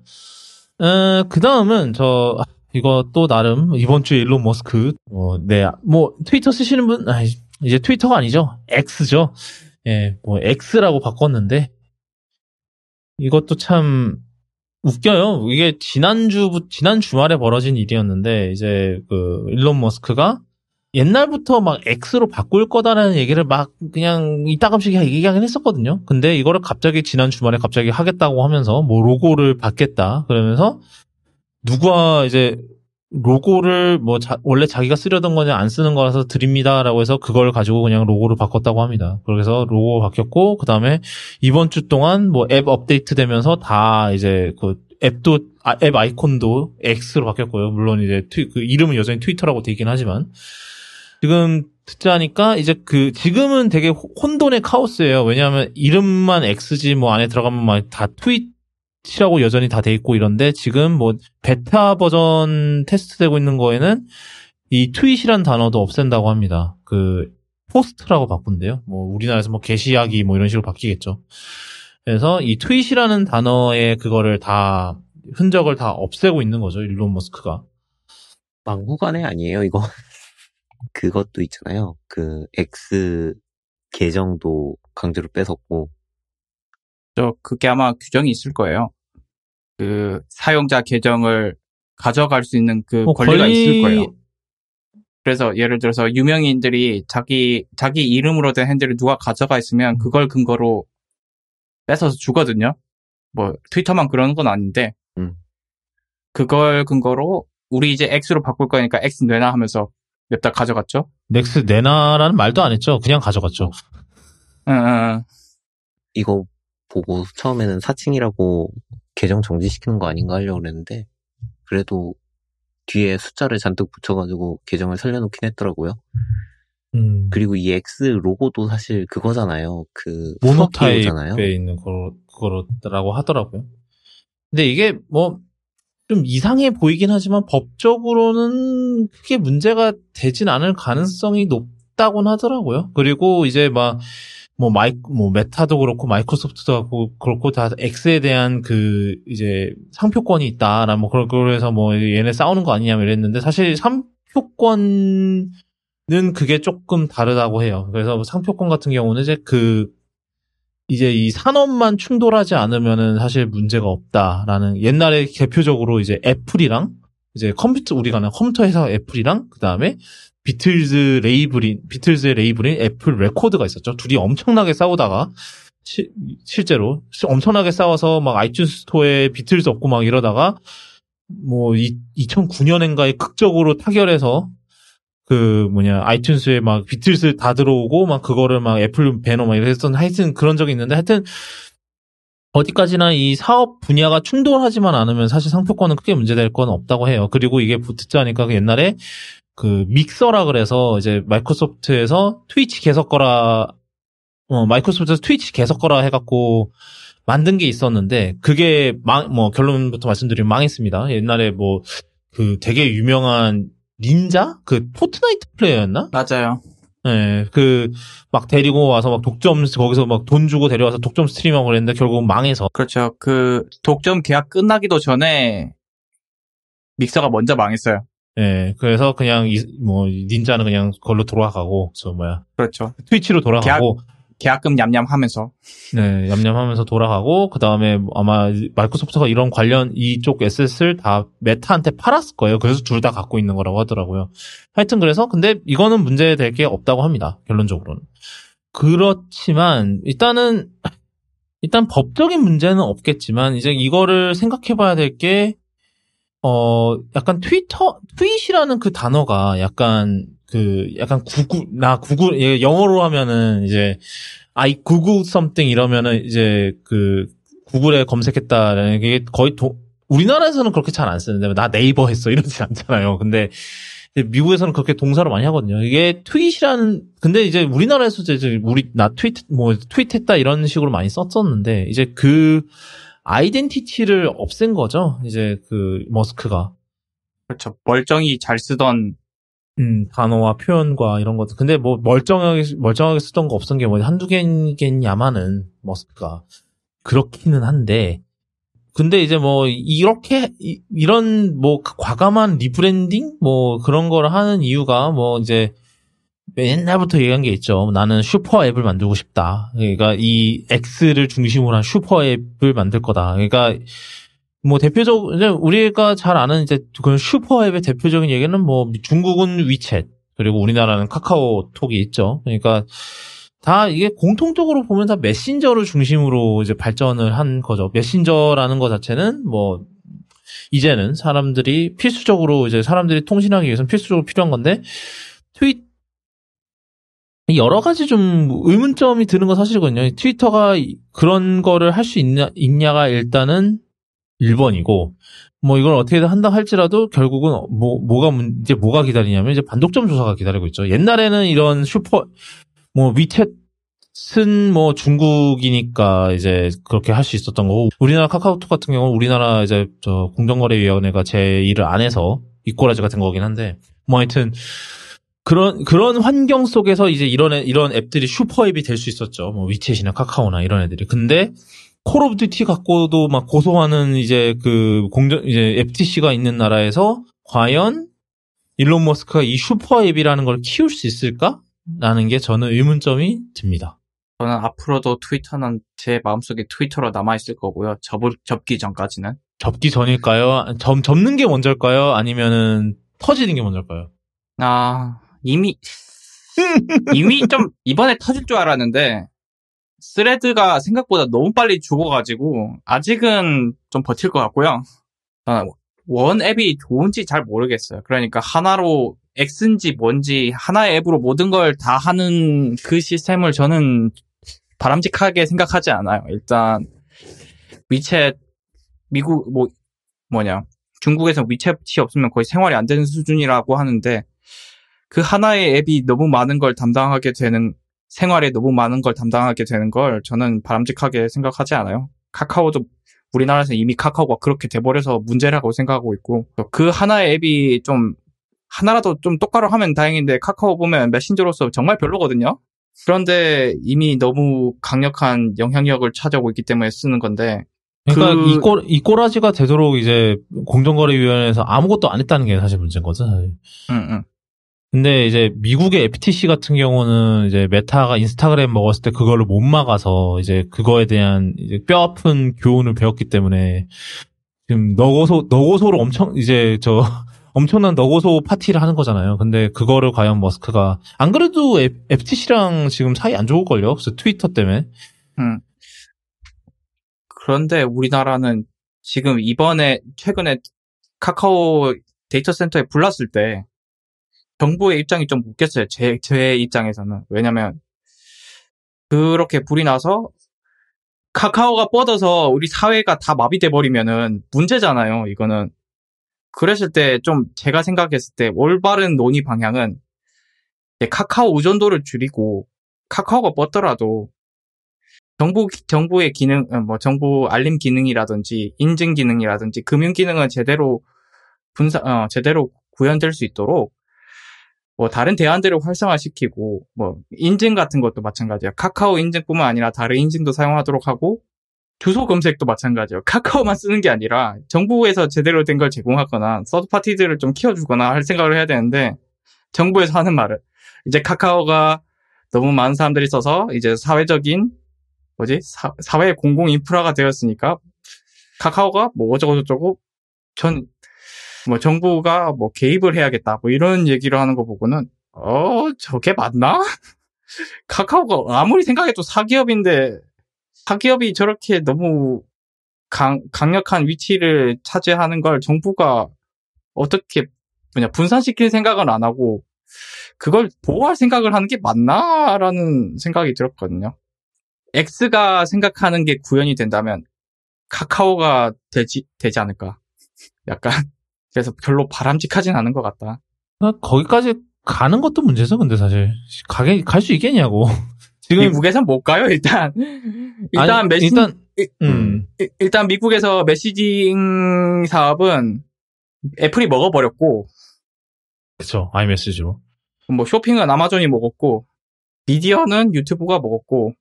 어, 그 다음은 저 아, 또 나름 이번 주에 일론 머스크 어 네 뭐 트위터 쓰시는 분 아, 이제 트위터가 아니죠 X죠. 예, 뭐 X라고 바꿨는데 이것도 참 웃겨요. 이게 지난주 지난 주말에 벌어진 일이었는데 이제 그 일론 머스크가 옛날부터 막 X로 바꿀 거다라는 얘기를 막 그냥 이따금씩 얘기하긴 했었거든요. 근데 이거를 갑자기 지난 주말에 갑자기 하겠다고 하면서 뭐 로고를 받겠다 그러면서 누가 이제 로고를 뭐 자- 원래 자기가 쓰려던 거냐 안 쓰는 거라서 드립니다라고 해서 그걸 가지고 그냥 로고를 바꿨다고 합니다. 그래서 로고 바뀌었고 그 다음에 이번 주 동안 뭐 앱 업데이트 되면서 다 이제 그 앱도 아, 앱 아이콘도 X로 바뀌었고요. 물론 이제 트위, 그 이름은 여전히 트위터라고 돼 있긴 하지만 지금 듣자니까 이제 그 지금은 되게 호- 혼돈의 카오스예요. 왜냐하면 이름만 X지 뭐 안에 들어가면 막 다 tweet이라고 여전히 다 돼 있고 이런데 지금 뭐 베타 버전 테스트되고 있는 거에는 이 tweet이란 단어도 없앤다고 합니다. 그 포스트라고 바꾼대요. 뭐 우리나라에서 뭐 게시하기 뭐 이런 식으로 바뀌겠죠. 그래서 이 트윗이라는 단어의 그거를 다 흔적을 다 없애고 있는 거죠. 일론 머스크가. 막무가내 아니에요, 이거. 그것도 있잖아요. 그 X 계정도 강제로 뺏었고 저 그게 아마 규정이 있을 거예요. 그 사용자 계정을 가져갈 수 있는 그뭐 권리가 권리- 있을 거예요. 그래서 예를 들어서 유명인들이 자기 자기 이름으로 된 핸들을 누가 가져가 있으면 그걸 근거로 뺏어서 주거든요. 뭐 트위터만 그러는 건 아닌데 음. 그걸 근거로 우리 이제 X로 바꿀 거니까 X 내놔 하면서 냅다 가져갔죠. 넥스 내놔라는 말도 안 했죠. 그냥 가져갔죠. 응, 응, 응. 이거 보고 처음에는 사칭이라고 계정 정지시키는 거 아닌가 하려고 그랬는데 그래도 뒤에 숫자를 잔뜩 붙여가지고 계정을 살려놓긴 했더라고요. 음. 그리고 이 X 로고도 사실 그거잖아요. 그. 모노타입에 있는 거, 그거라고 하더라고요. 근데 이게 뭐, 좀 이상해 보이긴 하지만 법적으로는 크게 문제가 되진 않을 가능성이 높다곤 하더라고요. 그리고 이제 막, 뭐, 마이, 뭐, 메타도 그렇고, 마이크로소프트도 그렇고, 다 X에 대한 그, 이제, 상표권이 있다. 라 뭐, 그러- 그래서 뭐, 얘네 싸우는 거 아니냐, 이랬는데, 사실 상표권, 는 그게 조금 다르다고 해요. 그래서 뭐 상표권 같은 경우는 이제 그 이제 이 산업만 충돌하지 않으면은 사실 문제가 없다라는 옛날에 대표적으로 이제 애플이랑 이제 컴퓨터 우리가 아는 컴퓨터 회사 애플이랑 그 다음에 비틀즈 레이블인 비틀즈의 레이블인 애플 레코드가 있었죠. 둘이 엄청나게 싸우다가 시- 실제로 엄청나게 싸워서 막 아이튠스 스토어에 비틀즈 없고 막 이러다가 뭐 2009년인가에 극적으로 타결해서 그 뭐냐 아이튠스에 막 비틀스 다 들어오고 막 그거를 막 애플 배너 막 이랬던 하여튼 그런 적이 있는데 하여튼 어디까지나 이 사업 분야가 충돌하지만 않으면 사실 상표권은 크게 문제될 건 없다고 해요. 그리고 이게 듣자니까 그 옛날에 그 믹서라 그래서 이제 마이크로소프트에서 트위치 게 섰거라고 어, 마이크로소프트에서 트위치 게 섰거라 해갖고 만든 게 있었는데 그게 망, 뭐 결론부터 말씀드리면 망했습니다. 옛날에 뭐 그 되게 유명한 닌자 그 포트나이트 플레이어였나? 맞아요. 예, 그, 막 데리고 와서 막 독점, 거기서 막 돈 주고 데려와서 독점 스트리밍하고 그랬는데 결국 망해서. 그렇죠. 그 독점 계약 끝나기도 전에 믹서가 먼저 망했어요. 예, 그래서 그냥 이, 뭐, 닌자는 그냥 그걸로 돌아가고, 저 뭐야. 그렇죠. 트위치로 돌아가고, 계약금 냠냠하면서 네, 얌얌하면서 돌아가고, 그 다음에 아마 마이크로소프트가 이런 관련 이쪽 에셋을 다 메타한테 팔았을 거예요. 그래서 둘 다 갖고 있는 거라고 하더라고요. 하여튼 그래서, 근데 이거는 문제될 게 없다고 합니다. 결론적으로는. 그렇지만, 일단은, 일단 법적인 문제는 없겠지만, 이제 이거를 생각해 봐야 될 게, 어, 약간 트위터, 트윗이라는 그 단어가 약간 그, 약간 구구, 나 구구, 예, 영어로 하면은 이제, I Google something 이러면은 이제 그, 구글에 검색했다라는 게 거의 도, 우리나라에서는 그렇게 잘 안 쓰는데, 나 네이버 했어. 이러지 않잖아요. 근데, 미국에서는 그렇게 동사로 많이 하거든요. 이게 트윗이라는, 근데 이제 우리나라에서 이제 우리, 나 트윗, 뭐, 트윗했다 이런 식으로 많이 썼었는데, 이제 그, 아이덴티티를 없앤 거죠. 이제 그 머스크가. 그렇죠. 멀쩡히 잘 쓰던 음, 단어와 표현과 이런 것들. 근데 뭐 멀쩡하게 멀쩡하게 쓰던 거 없던 게뭐 한두 개겠냐마는 머스크가 그렇기는 한데 근데 이제 뭐 이렇게 이, 이런 뭐 과감한 rebranding 뭐 그런 걸 하는 이유가 뭐 이제 옛날부터 얘기한 게 있죠. 나는 슈퍼 앱을 만들고 싶다. 그러니까 이 X를 중심으로 한 슈퍼 앱을 만들 거다. 그러니까 뭐 대표적 우리가 잘 아는 이제 그런 슈퍼 앱의 대표적인 얘기는 뭐 중국은 위챗 그리고 우리나라는 카카오톡이 있죠. 그러니까 다 이게 공통적으로 보면 다 메신저를 중심으로 이제 발전을 한 거죠. 메신저라는 것 자체는 뭐 이제는 사람들이 필수적으로 이제 사람들이 통신하기 위해서는 필수적으로 필요한 건데 트윗 여러 가지 좀 의문점이 드는 건 사실이거든요. 트위터가 그런 거를 할 수 있냐, 있냐가 일단은 1번이고, 뭐 이걸 어떻게든 한다 할지라도 결국은 뭐, 뭐가, 문- 이제 뭐가 기다리냐면 이제 반독점 조사가 기다리고 있죠. 옛날에는 이런 슈퍼, 뭐 위챗은 뭐 중국이니까 이제 그렇게 할 수 있었던 거고, 우리나라 카카오톡 같은 경우는 우리나라 이제 저 공정거래위원회가 제 일을 안 해서 이 꼬라지 같은 거긴 한데, 뭐 하여튼, 그런 그런 환경 속에서 이제 이런 애- 이런 앱들이 슈퍼 앱이 될 수 있었죠. 뭐 위챗이나 카카오나 이런 애들이. 근데 콜 오브 듀티 갖고도 막 고소하는 이제 그 공정 이제 FTC가 있는 나라에서 과연 일론 머스크가 이 슈퍼 앱이라는 걸 키울 수 있을까?라는 게 저는 의문점이 듭니다. 저는 앞으로도 트위터는 제 마음속에 트위터로 남아 있을 거고요. 접, 접기 전까지는. 접기 전일까요? 접, 접는 게 먼저일까요? 아니면은 터지는 게 먼저일까요? 아, 이미, 이미 좀 이번에 터질 줄 알았는데, 스레드가 생각보다 너무 빨리 죽어가지고, 아직은 좀 버틸 것 같고요. 아, 원 앱이 좋은지 잘 모르겠어요. 그러니까 하나로 X인지 뭔지 하나의 앱으로 모든 걸 다 하는 그 시스템을 저는 바람직하게 생각하지 않아요. 일단 위챗 미국 뭐 뭐냐 중국에서 위챗이 없으면 거의 생활이 안 되는 수준이라고 하는데 그 하나의 앱이 너무 많은 걸 담당하게 되는 생활에 너무 많은 걸 담당하게 되는 걸 저는 바람직하게 생각하지 않아요. 카카오도 우리나라에서 이미 카카오가 그렇게 돼버려서 문제라고 생각하고 있고 그 하나의 앱이 좀 하나라도 좀 똑바로 하면 다행인데 카카오 보면 메신저로서 정말 별로거든요. 그런데 이미 너무 강력한 영향력을 차지하고 있기 때문에 쓰는 건데 그러니까 그- 이, 꼬, 이 꼬라지가 되도록 이제 공정거래위원회에서 아무것도 안 했다는 게 사실 문제인 거죠. 사실. 응, 응. 근데 이제 미국의 FTC 같은 경우는 이제 메타가 인스타그램 먹었을 때 그걸로 못 막아서 이제 그거에 대한 이제 뼈 아픈 교훈을 배웠기 때문에 지금 너 고소 너 고소로 엄청 이제 저 엄청난 너 고소 파티를 하는 거잖아요. 근데 그거를 과연 머스크가 안 그래도 FTC랑 지금 사이 안 좋을 걸요. 그래서 트위터 때문에 그런데 우리나라는 지금 이번에 최근에 카카오 데이터 센터에 불났을 때 정부의 입장이 좀 웃겼어요. 제, 제 입장에서는. 왜냐면 그렇게 불이 나서 카카오가 뻗어서 우리 사회가 다 마비돼 버리면은 문제잖아요. 이거는. 그랬을 때 좀 제가 생각했을 때 올바른 논의 방향은 카카오 의존도를 줄이고 카카오가 뻗더라도 정부 정부의 기능 어, 뭐 정부 알림 기능이라든지 인증 기능이라든지 금융 기능은 제대로 분사 어, 제대로 구현될 수 있도록 뭐 다른 대안들을 활성화시키고 뭐 인증 같은 것도 마찬가지야. 카카오 인증뿐만 아니라 다른 인증도 사용하도록 하고 주소 검색도 마찬가지예요. 카카오만 쓰는 게 아니라 정부에서 제대로 된 걸 제공하거나 서드 파티들을 좀 키워주거나 할 생각을 해야 되는데 정부에서 하는 말은 이제 카카오가 너무 많은 사람들이 써서 이제 사회적인 뭐지 사, 사회 공공 인프라가 되었으니까 카카오가 뭐 어쩌고 저쩌고 전 뭐 정부가 뭐 개입을 해야겠다 뭐 이런 얘기를 하는 거 보고는 어 저게 맞나? 카카오가 아무리 생각해도 사기업인데 사기업이 저렇게 너무 강, 강력한 위치를 차지하는 걸 정부가 어떻게 뭐냐 분산시킬 생각은 안 하고 그걸 보호할 생각을 하는 게 맞나라는 생각이 들었거든요. X가 생각하는 게 구현이 된다면 카카오가 되지 되지 않을까? 약간 그래서 별로 바람직하진 않은 것 같다. 거기까지 가는 것도 문제죠, 근데 사실 가게 갈 수 있겠냐고. 지금 미국에선 못 가요 일단. 일단 아니, 메시 일단 음. 일단 미국에서 messaging 사업은 애플이 먹어버렸고. 그쵸 아이메시지로. 뭐 쇼핑은 아마존이 먹었고 미디어는 유튜브가 먹었고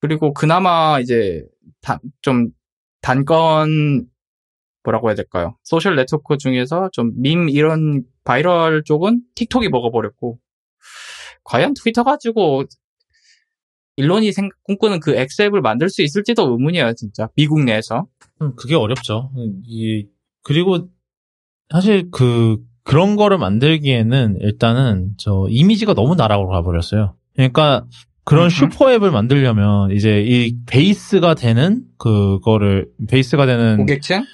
그리고 그나마 이제 다, 좀 단건 뭐라고 해야 될까요? 소셜 네트워크 중에서 좀 밈 이런 바이럴 쪽은 틱톡이 먹어버렸고 과연 트위터 가지고 일론이 생, 꿈꾸는 그 엑스앱을 만들 수 있을지도 의문이에요, 진짜. 미국 내에서. 음, 그게 어렵죠. 이, 그리고 사실 그 그런 거를 만들기에는 일단은 저 이미지가 너무 나락으로 가버렸어요. 그러니까 그런. 슈퍼앱을 만들려면 이제 이 베이스가 되는 그거를 베이스가 되는 고객층?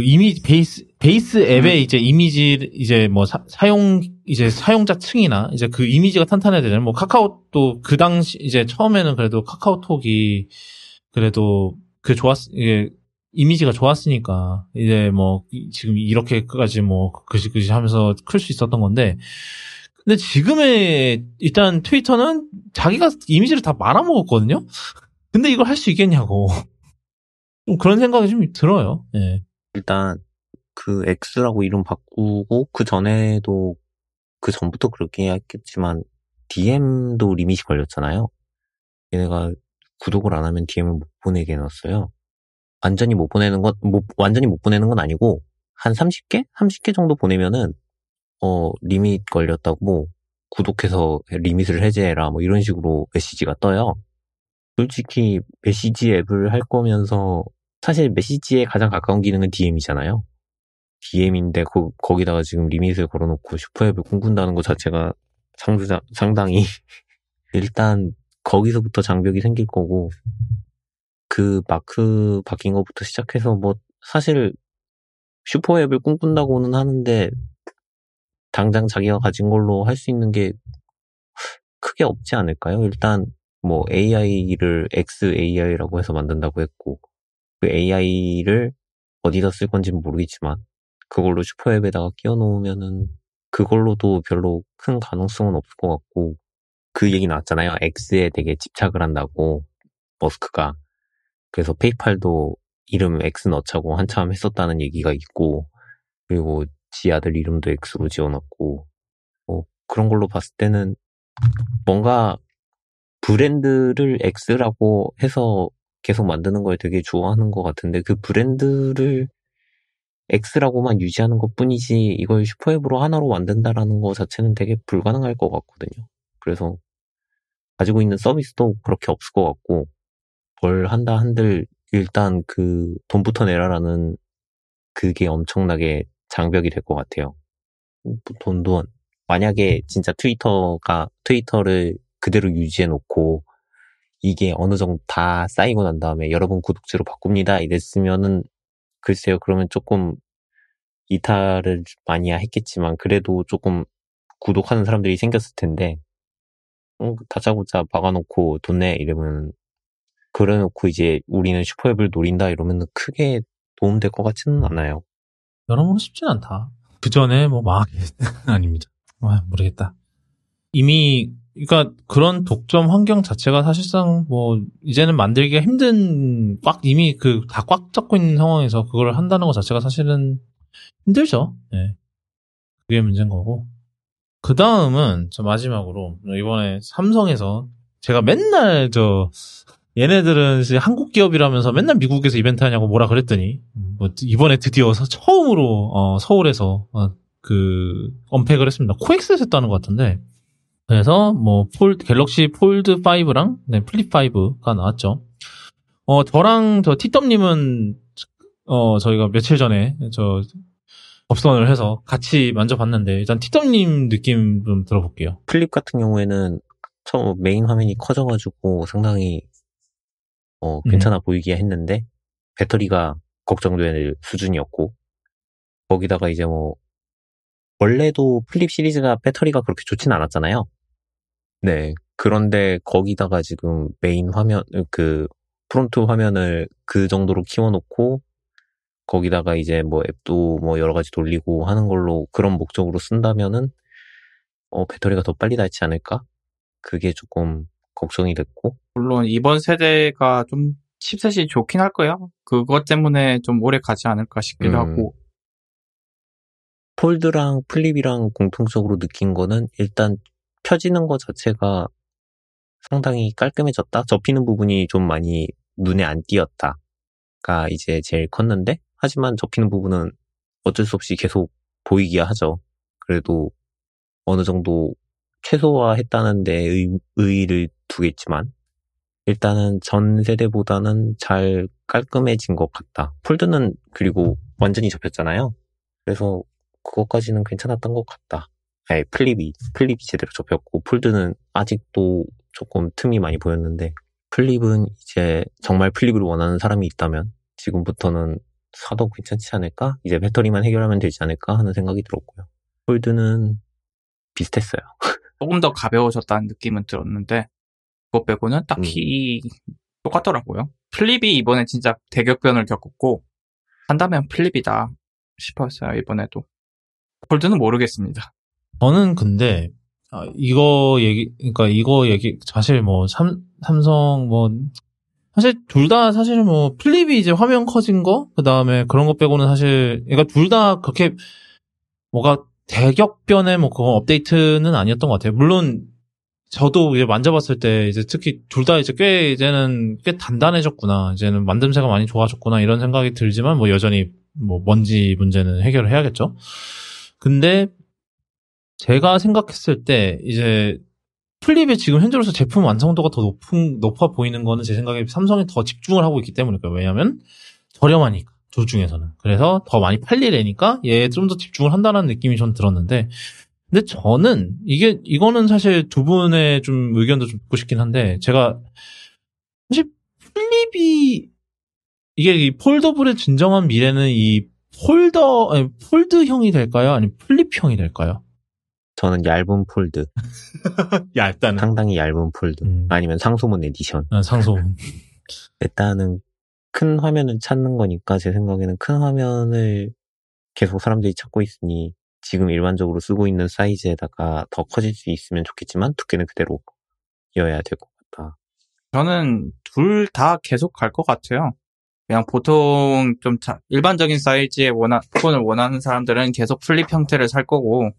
그 이미 베이스 베이스 앱의 음. 이제 이미지 이제 뭐 사, 용 이제 사용자 층이나 이제 그 이미지가 탄탄해야 되는 뭐 카카오도 그 당시 이제 처음에는 그래도 카카오톡이 그래도 그 좋았 이게 이미지가 좋았으니까 이제 뭐 이- 지금 이렇게까지 뭐 그지 그지 하면서 클 수 있었던 건데 근데 지금의 일단 트위터는 자기가 이미지를 다 말아먹었거든요. 근데 이걸 할 수 있겠냐고 좀 그런 생각이 좀 들어요. 예. 일단 그 X라고 이름 바꾸고 그 전에도 그 전부터 그렇게 했겠지만 DM도 리밋이 걸렸잖아요. 얘네가 구독을 안 하면 DM을 못 보내게 해놨어요. 완전히 못 보내는 건, 못, 완전히 못 보내는 건 아니고 한 30개? 30개 정도 보내면은 어 리밋 걸렸다고 구독해서 리밋을 해제해라 뭐 이런 식으로 메시지가 떠요. 솔직히 메시지 앱을 할 거면서 사실 메시지에 가장 가까운 기능은 DM이잖아요. DM인데 거, 거기다가 지금 리밋을 걸어놓고 슈퍼앱을 꿈꾼다는 것 자체가 상주자, 상당히 일단 거기서부터 장벽이 생길 거고 그 마크 바뀐 것부터 시작해서 뭐 사실 슈퍼앱을 꿈꾼다고는 하는데 당장 자기가 가진 걸로 할 수 있는 게 크게 없지 않을까요? 일단 뭐 AI를 XAI라고 해서 만든다고 했고 그 AI를 어디다 쓸 건지는 모르겠지만 그걸로 슈퍼앱에다가 끼워 놓으면은 그걸로도 별로 큰 가능성은 없을 것 같고 그 얘기 나왔잖아요. X에 되게 집착을 한다고 머스크가 그래서 페이팔도 이름 X 넣자고 한참 했었다는 얘기가 있고 그리고 지 아들 이름도 X로 지어놨고 뭐 그런 걸로 봤을 때는 뭔가 브랜드를 X라고 해서 계속 만드는 걸 되게 좋아하는 것 같은데 그 브랜드를 X라고만 유지하는 것 뿐이지 이걸 슈퍼앱으로 하나로 만든다라는 것 자체는 되게 불가능할 것 같거든요. 그래서 가지고 있는 서비스도 그렇게 없을 것 같고 뭘 한다 한들 일단 그 돈부터 내라라는 그게 엄청나게 장벽이 될 것 같아요. 돈도 만약에 진짜 트위터가 트위터를 그대로 유지해 놓고 이게 어느 정도 다 쌓이고 난 다음에 여러분 구독자로 바꿉니다 이랬으면은 글쎄요 그러면 조금 이탈을 많이 했겠지만 그래도 조금 구독하는 사람들이 생겼을 텐데 어, 다짜고짜 박아놓고 돈 내 이러면 그래놓고 이제 우리는 슈퍼앱을 노린다 이러면 크게 도움될 것 같지는 않아요. 여러모로 쉽진 않다. 그 전에 뭐 망하게 아닙니다. 아, 모르겠다. 이미 그러니까 그런 독점 환경 자체가 사실상 뭐 이제는 만들기가 힘든 꽉 이미 그 다 꽉 잡고 있는 상황에서 그걸 한다는 것 자체가 사실은 힘들죠. 네. 그게 문제인 거고. 그 다음은 저 마지막으로 이번에 삼성에서 제가 맨날 저 얘네들은 한국 기업이라면서 맨날 미국에서 이벤트 하냐고 뭐라 그랬더니 뭐 이번에 드디어 처음으로 어, 서울에서 어, 그 unpack을 했습니다. 코엑스에서 했다는 것 같은데 그래서 뭐 폴, 갤럭시 폴드 5랑 네, 플립 5가 나왔죠. 어 저랑 저 티덤님은 어 저희가 며칠 전에 저 업선을 해서 같이 만져봤는데 일단 티덤님 느낌 좀 들어볼게요. 플립 같은 경우에는 처음 메인 화면이 커져가지고 상당히 어, 괜찮아 음. 보이기야 했는데 배터리가 걱정될 수준이었고 거기다가 이제 뭐 원래도 플립 시리즈가 배터리가 그렇게 좋진 않았잖아요. 네. 그런데 거기다가 지금 메인 화면 그 front 화면을 그 정도로 키워놓고 거기다가 이제 뭐 앱도 뭐 여러 가지 돌리고 하는 걸로 그런 목적으로 쓴다면은 어 배터리가 더 빨리 닳지 않을까? 그게 조금 걱정이 됐고 물론 이번 세대가 좀 chipset이 좋긴 할 거예요. 그것 때문에 좀 오래 가지 않을까 싶기도 음. 하고 폴드랑 플립이랑 공통적으로 느낀 거는 일단 펴지는 것 자체가 상당히 깔끔해졌다. 접히는 부분이 좀 많이 눈에 안 띄었다가 이제 제일 컸는데 하지만 접히는 부분은 어쩔 수 없이 계속 보이기야 하죠. 그래도 어느 정도 최소화했다는 데 의, 의의를 두겠지만 일단은 전 세대보다는 잘 깔끔해진 것 같다. 폴드는 그리고 완전히 접혔잖아요. 그래서 그것까지는 괜찮았던 것 같다. 아니, 플립이, 플립이 제대로 접혔고, 폴드는 아직도 조금 틈이 많이 보였는데, 플립은 이제 정말 플립을 원하는 사람이 있다면, 지금부터는 사도 괜찮지 않을까? 이제 배터리만 해결하면 되지 않을까? 하는 생각이 들었고요. 폴드는 비슷했어요. 조금 더 가벼워졌다는 느낌은 들었는데, 그거 빼고는 딱히 음. 똑같더라고요. 플립이 이번에 진짜 대격변을 겪었고, 한다면 플립이다 싶었어요, 이번에도. 폴드는 모르겠습니다. 저는 근데 아, 이거 얘기 그러니까 이거 얘기 사실 뭐 삼, 삼성 뭐 사실 둘 다 사실 뭐 플립이 이제 화면 커진 거 그다음에 그런 거 빼고는 사실 그러니까 둘 다 그렇게 뭐가 대격변의 뭐 그거 업데이트는 아니었던 것 같아요. 물론 저도 이제 만져봤을 때 이제 특히 둘 다 이제 꽤 이제는 꽤 단단해졌구나. 이제는 만듦새가 많이 좋아졌구나 이런 생각이 들지만 뭐 여전히 뭐 먼지 문제는 해결을 해야겠죠. 근데 제가 생각했을 때 이제 플립의 지금 현재로서 제품 완성도가 더 높은 높아 보이는 거는 제 생각에 삼성이 더 집중을 하고 있기 때문일까요? 왜냐하면 저렴하니까 둘 중에서는 그래서 더 많이 팔리래니까 얘 좀 더 집중을 한다는 느낌이 전 들었는데 근데 저는 이게 이거는 사실 두 분의 좀 의견도 좀 듣고 싶긴 한데 제가 사실 플립이 이게 이 foldable의 진정한 미래는 이 폴더 아니, 폴드형이 될까요? 아니면 플립형이 될까요? 저는 얇은 폴드. 얇다는. 상당히 얇은 폴드. 음. 아니면 상소문 에디션. 아, 상소문. 일단은 큰 화면을 찾는 거니까 제 생각에는 큰 화면을 계속 사람들이 찾고 있으니 지금 일반적으로 쓰고 있는 사이즈에다가 더 커질 수 있으면 좋겠지만 두께는 그대로 이어야 될 것 같다. 저는 둘 다 계속 갈 것 같아요. 그냥 보통 좀 자, 일반적인 사이즈의 원하, 폰을 원하는 사람들은 계속 플립 형태를 살 거고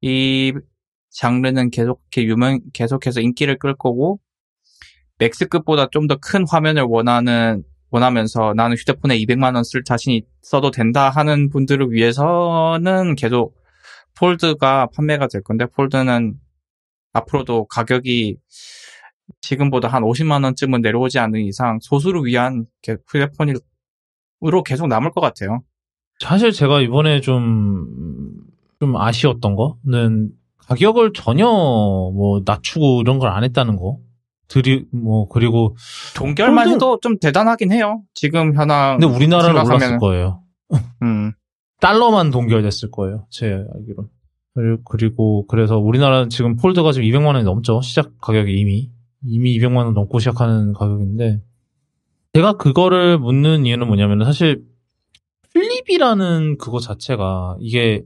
이 장르는 계속 해 유명 계속해서 인기를 끌 거고 맥스급보다 좀 더 큰 화면을 원하는 원하면서 나는 휴대폰에 200만 원 쓸 자신이 써도 된다 하는 분들을 위해서는 계속 폴드가 판매가 될 건데 폴드는 앞으로도 가격이 지금보다 한 50만 원쯤은 내려오지 않는 이상 소수를 위한 휴대폰으로 계속 남을 것 같아요. 사실 제가 이번에 좀, 좀 아쉬웠던 거는 가격을 전혀 뭐 낮추고 이런 걸 안 했다는 거. 들이, 뭐, 그리고. 동결만. 해도 좀 대단하긴 해요. 지금 현황. 근데 우리나라는 올랐을 거예요. 음. 달러만 동결됐을 거예요. 제 알기로. 그리고, 그래서 우리나라는 지금 폴드가 지금 200만 원이 넘죠. 시작 가격이 이미. 이미 200만 원 넘고 시작하는 가격인데 제가 그거를 묻는 이유는 뭐냐면 사실 플립이라는 그거 자체가 이게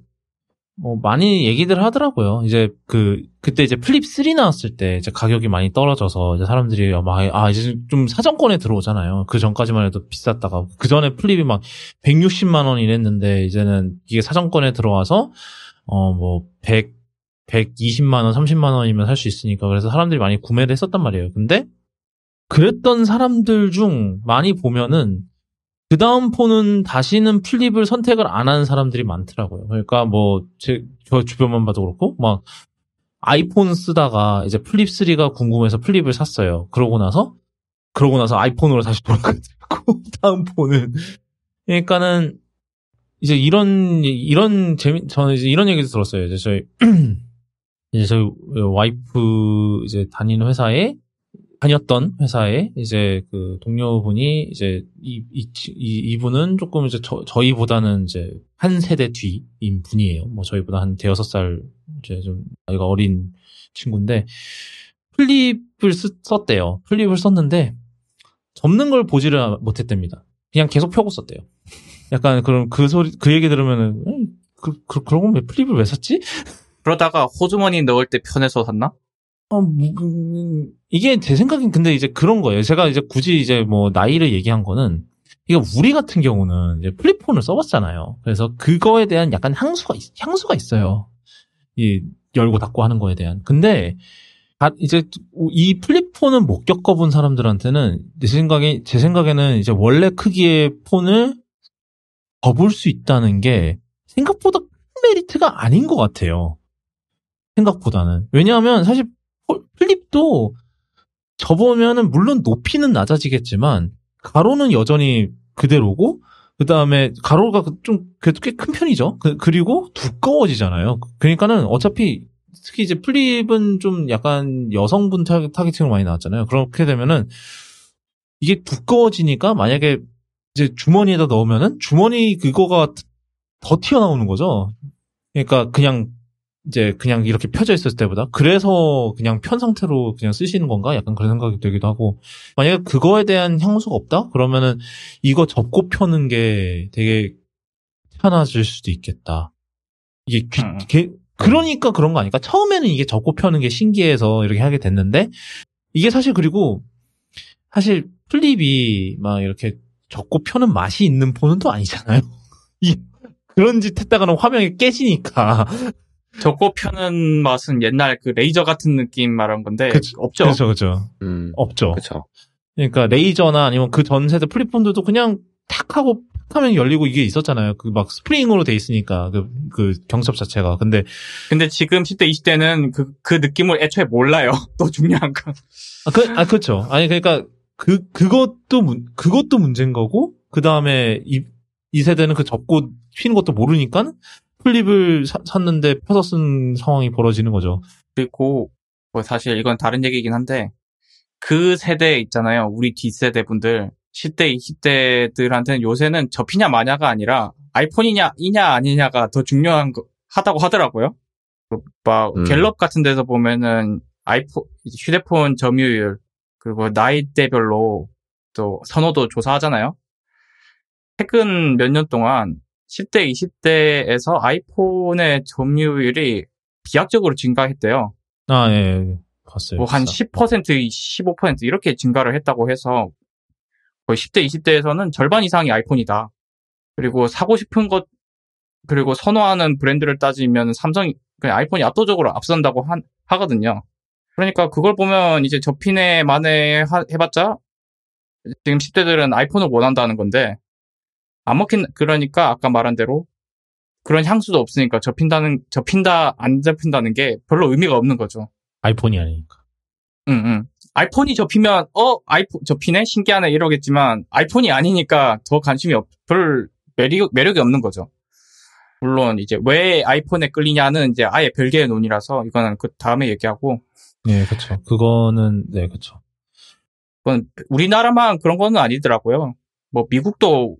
뭐 많이 얘기들 하더라고요. 이제 그 그때 이제 플립 3 나왔을 때 이제 가격이 많이 떨어져서 이제 사람들이 막아 이제 좀 사정권에 들어오잖아요. 그 전까지만 해도 비쌌다가 그 전에 플립이 막 160만 원 이랬는데 이제는 이게 사정권에 들어와서 어뭐 100, 120만 원, 30만 원이면 살 수 있으니까 그래서 사람들이 많이 구매를 했었단 말이에요. 근데 그랬던 사람들 중 많이 보면은 그 다음 폰은 다시는 플립을 선택을 안 하는 사람들이 많더라고요. 그러니까 뭐, 제, 저 주변만 봐도 그렇고, 막, 아이폰 쓰다가 이제 플립 3가 궁금해서 플립을 샀어요. 그러고 나서, 그러고 나서 아이폰으로 다시 돌아가고, 다음 폰은. 그러니까는, 이제 이런, 이런 재미, 저는 이제 이런 얘기도 들었어요. 이제 저희, 이제 저희 와이프 이제 다니는 회사에 다녔던 회사에 이제 그 동료분이 이제 이, 이, 이 이분은 조금 이제 저, 저희보다는 이제 한 세대 뒤인 분이에요. 뭐 저희보다 한 대여섯 살 이제 좀 나이가 어린 친구인데 플립을 쓰, 썼대요. 플립을 썼는데 접는 걸 보지를 못했답니다. 그냥 계속 펴고 썼대요. 약간 그런 그 소리 그 얘기 들으면은 음, 그, 그 그러고 왜 플립을 왜 샀지? 그러다가 호주머니 넣을 때 편해서 샀나? 어, 뭐, 음, 이게 제 생각엔 근데 이제 그런 거예요. 제가 이제 굳이 이제 뭐 나이를 얘기한 거는 이게 우리 같은 경우는 이제 플립폰을 써봤잖아요. 그래서 그거에 대한 약간 향수가 있, 향수가 있어요. 이 열고 닫고 하는 거에 대한. 근데 이제 이 플립폰을 못 겪어본 사람들한테는 제 생각에 제 생각에는 이제 원래 크기의 폰을 접을 수 있다는 게 생각보다 큰 메리트가 아닌 것 같아요. 생각보다는. 왜냐하면 사실 플립도 접으면은 물론 높이는 낮아지겠지만 가로는 여전히 그대로고 그 다음에 가로가 좀 그래도 꽤 큰 편이죠. 그, 리고 두꺼워지잖아요. 그러니까는 어차피 특히 이제 플립은 좀 약간 여성분 타겟팅으로 많이 나왔잖아요. 그렇게 되면은 이게 두꺼워지니까 만약에 이제 주머니에다 넣으면은 주머니 그거가 더 튀어나오는 거죠. 그러니까 그냥 이제 그냥 이렇게 펴져 있을 때보다 그래서 그냥 편 상태로 그냥 쓰시는 건가? 약간 그런 생각이 들기도 하고. 만약에 그거에 대한 향수가 없다? 그러면은 이거 접고 펴는 게 되게 편해질 수도 있겠다. 이게 귀, 음. 게, 그러니까 그런 거 아닐까? 처음에는 이게 접고 펴는 게 신기해서 이렇게 하게 됐는데 이게 사실 그리고 사실 플립이 막 이렇게 접고 펴는 맛이 있는 폰은 또 아니잖아요. 이 그런 짓 했다가는 화면이 깨지니까 저거 펴는 맛은 옛날 그 레이저 같은 느낌 말한 건데 그치, 없죠. 그렇죠, 그렇죠. 음, 없죠. 그렇죠. 그러니까 레이저나 아니면 그 전 세대 플립폰들도 그냥 탁 하고 하면 열리고 이게 있었잖아요. 그 막 스프링으로 돼 있으니까 그, 그 경첩 자체가. 근데 근데 지금 10대 20대는 그, 그 느낌을 애초에 몰라요. 또 중요한 건. 아, 그, 아, 그렇죠. 아니 그러니까 그 그것도 문 그것도 문제인 거고 그 다음에 이, 이 세대는 그 접고 휘는 것도 모르니까 플립을 사, 샀는데 펴서 쓴 상황이 벌어지는 거죠. 그리고 뭐 사실 이건 다른 얘기긴 한데 그 세대 있잖아요. 우리 뒷세대 분들 10대, 20대들한테는 요새는 접히냐 마냐가 아니라 아이폰이냐 이냐 아니냐가 더 중요한 거 하다고 하더라고요. 막 음. 갤럽 같은 데서 보면은 아이폰 휴대폰 점유율 그리고 나이대별로 또 선호도 조사하잖아요. 최근 몇 년 동안 10대, 20대에서 아이폰의 점유율이 비약적으로 증가했대요. 아, 예, 예. 봤어요. 뭐 한 10%, 15% 이렇게 증가를 했다고 해서 거의 10대, 20대에서는 절반 이상이 아이폰이다. 그리고 사고 싶은 것, 그리고 선호하는 브랜드를 따지면 삼성이, 아이폰이 압도적으로 앞선다고 하, 하거든요. 그러니까 그걸 보면 이제 접힌에 만에 해봤자 지금 10대들은 아이폰을 원한다는 건데 안 먹힌 그러니까 아까 말한 대로 그런 향수도 없으니까 접힌다는 접힌다 안 접힌다는 게 별로 의미가 없는 거죠. 아이폰이 아니니까. 응, 응. 아이폰이 접히면 어 아이폰 접히네 신기하네 이러겠지만 아이폰이 아니니까 더 관심이 없, 별 매력 매력이 없는 거죠. 물론 이제 왜 아이폰에 끌리냐는 이제 아예 별개의 논이라서 이거는 그 다음에 얘기하고. 네, 그렇죠. 그거는 네, 그렇죠. 그건 우리나라만 그런 거는 아니더라고요. 뭐 미국도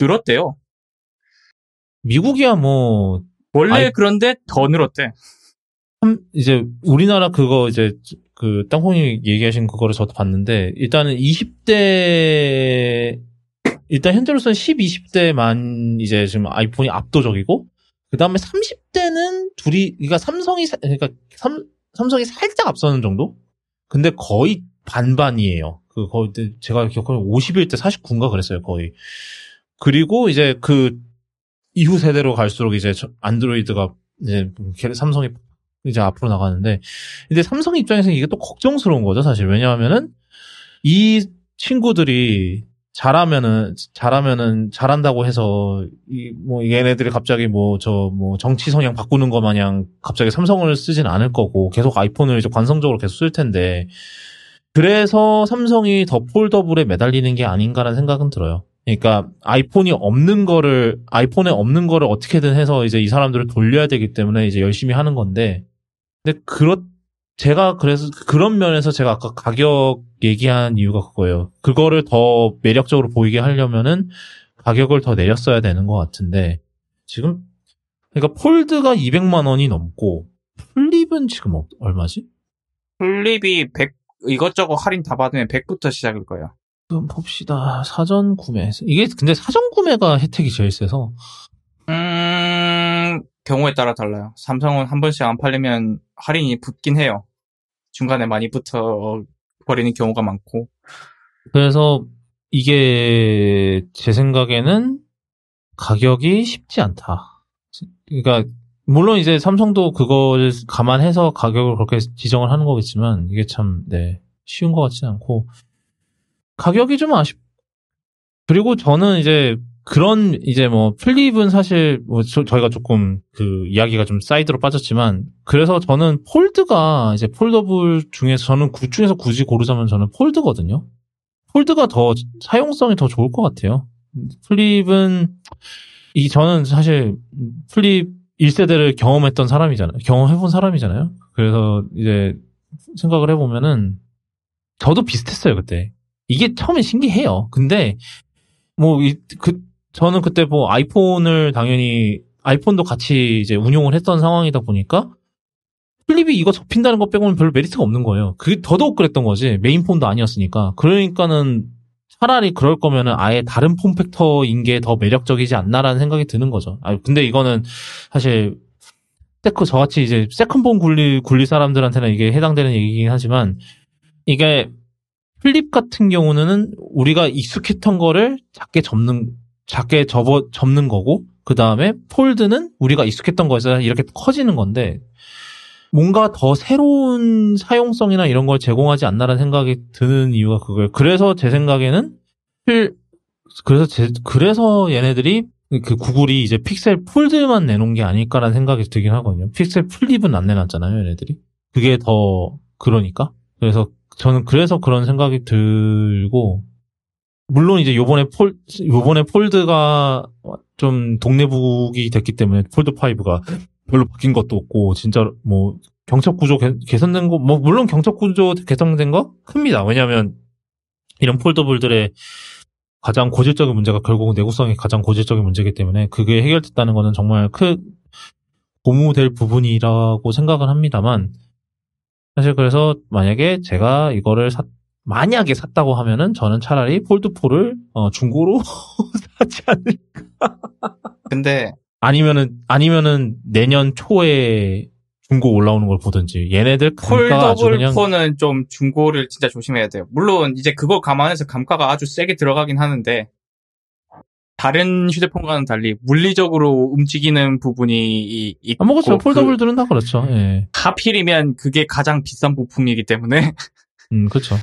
늘었대요. 미국이야 뭐 원래 아이, 그런데 더 늘었대. 이제 우리나라 그거 이제 그 땅콩이 얘기하신 그거를 저도 봤는데 일단은 20대 일단 현재로서는 10, 20대만 이제 지금 아이폰이 압도적이고 그 다음에 30 때는 둘이 그러니까 삼성이 사- 그러니까 삼, 삼성이 살짝 앞서는 정도? 근데 거의 반반이에요. 그 거의 제가 기억하는 51대 49인가 그랬어요, 거의. 그리고 이제 그 이후 세대로 갈수록 이제 저- 안드로이드가 이제 걔- 삼성이 이제 앞으로 나가는데 근데 삼성 입장에서는 이게 또 걱정스러운 거죠, 사실. 왜냐하면은 이 친구들이 잘하면은 잘하면은 잘한다고 해서 이 뭐 얘네들이 갑자기 뭐 저뭐 정치 성향 바꾸는 거 마냥 갑자기 삼성을 쓰진 않을 거고 계속 아이폰을 이제 관성적으로 계속 쓸 텐데 그래서 삼성이 더 폴더블에 매달리는 게 아닌가라는 생각은 들어요. 그러니까 아이폰이 없는 거를 아이폰에 없는 거를 어떻게든 해서 이제 이 사람들을 돌려야 되기 때문에 이제 열심히 하는 건데 근데 그렇 제가 그래서 그런 면에서 제가 아까 가격 얘기한 이유가 그거예요. 그거를 더 매력적으로 보이게 하려면은 가격을 더 내렸어야 되는 것 같은데 지금 그러니까 폴드가 200만 원이 넘고 플립은 지금 어- 얼마지? 플립이 100 이것저것 할인 다 받으면 100부터 시작일 거예요. 좀 봅시다. 사전 구매. 이게 근데 사전 구매가 혜택이 제일 세서 음, 경우에 따라 달라요. 삼성은 한 번씩 안 팔리면 할인이 붙긴 해요. 중간에 많이 붙어 버리는 경우가 많고. 그래서 이게 제 생각에는 가격이 쉽지 않다. 그러니까 물론 이제 삼성도 그걸 감안해서 가격을 그렇게 지정을 하는 거겠지만 이게 참 네, 쉬운 것 같지는 않고 가격이 좀 아쉽. 그리고 저는 이제 그런 이제 뭐 플립은 사실 뭐 저, 희가 조금 그 이야기가 좀 사이드로 빠졌지만 그래서 저는 폴드가 이제 foldable 중에서 저는 그 중에서 굳이 고르자면 저는 폴드거든요. 폴드가 더 사용성이 더 좋을 것 같아요. 플립은 이 저는 사실 플립 1세대를 경험했던 사람이잖아요. 경험해본 사람이잖아요. 그래서 이제 생각을 해보면은 저도 비슷했어요 그때. 이게 처음에 신기해요. 근데 뭐이그 저는 그때 뭐 아이폰을 당연히 아이폰도 같이 이제 운용을 했던 상황이다 보니까 플립이 이거 접힌다는 것 빼고는 별로 메리트가 없는 거예요. 그게 더더욱 그랬던 거지. main폰도 아니었으니까. 그러니까는 차라리 그럴 거면은 아예 다른 form factor인 게 더 매력적이지 않나라는 생각이 드는 거죠. 아 근데 이거는 사실 세크 저같이 이제 second폰 굴리 굴리 사람들한테는 이게 해당되는 얘기긴 하지만 이게 플립 같은 경우는 우리가 익숙했던 거를 작게 접는 작게 접어 접는 거고 그 다음에 폴드는 우리가 익숙했던 거에서 이렇게 커지는 건데 뭔가 더 새로운 사용성이나 이런 걸 제공하지 않나라는 생각이 드는 이유가 그거예요. 그래서 제 생각에는 필 그래서 제 그래서 얘네들이 그 구글이 이제 픽셀 폴드만 내놓은 게 아닐까라는 생각이 들긴 하거든요. 픽셀 플립은 안 내놨잖아요, 얘네들이. 그게 더 그러니까. 그래서 저는 그래서 그런 생각이 들고 물론 이제 요번에 폴 요번에 폴드가 좀 동네북이 됐기 때문에 폴드 5가 별로 바뀐 것도 없고 진짜 뭐 경첩 구조 개, 개선된 거 뭐 물론 경첩 구조 개선된 거 큽니다. 왜냐하면 이런 폴더블들의 가장 고질적인 문제가 결국은 내구성이 가장 고질적인 문제이기 때문에 그게 해결됐다는 거는 정말 큰 고무될 부분이라고 생각을 합니다만 사실 그래서 만약에 제가 이거를 사, 만약에 샀다고 하면은 저는 차라리 폴드4를 어, 중고로 사지 않을까. 근데 아니면은 아니면은 내년 초에 중고 올라오는 걸 보든지 얘네들 감가가 아주 폴더블 그냥 4는 좀 중고를 진짜 조심해야 돼요. 물론 이제 그거 감안해서 감가가 아주 세게 들어가긴 하는데 다른 휴대폰과는 달리 물리적으로 움직이는 부분이 이- 있고 아, 뭐 그렇죠. 그 폴더블들은 다 그렇죠. 예. 하필이면 그게 가장 비싼 부품이기 때문에 음, 그렇죠.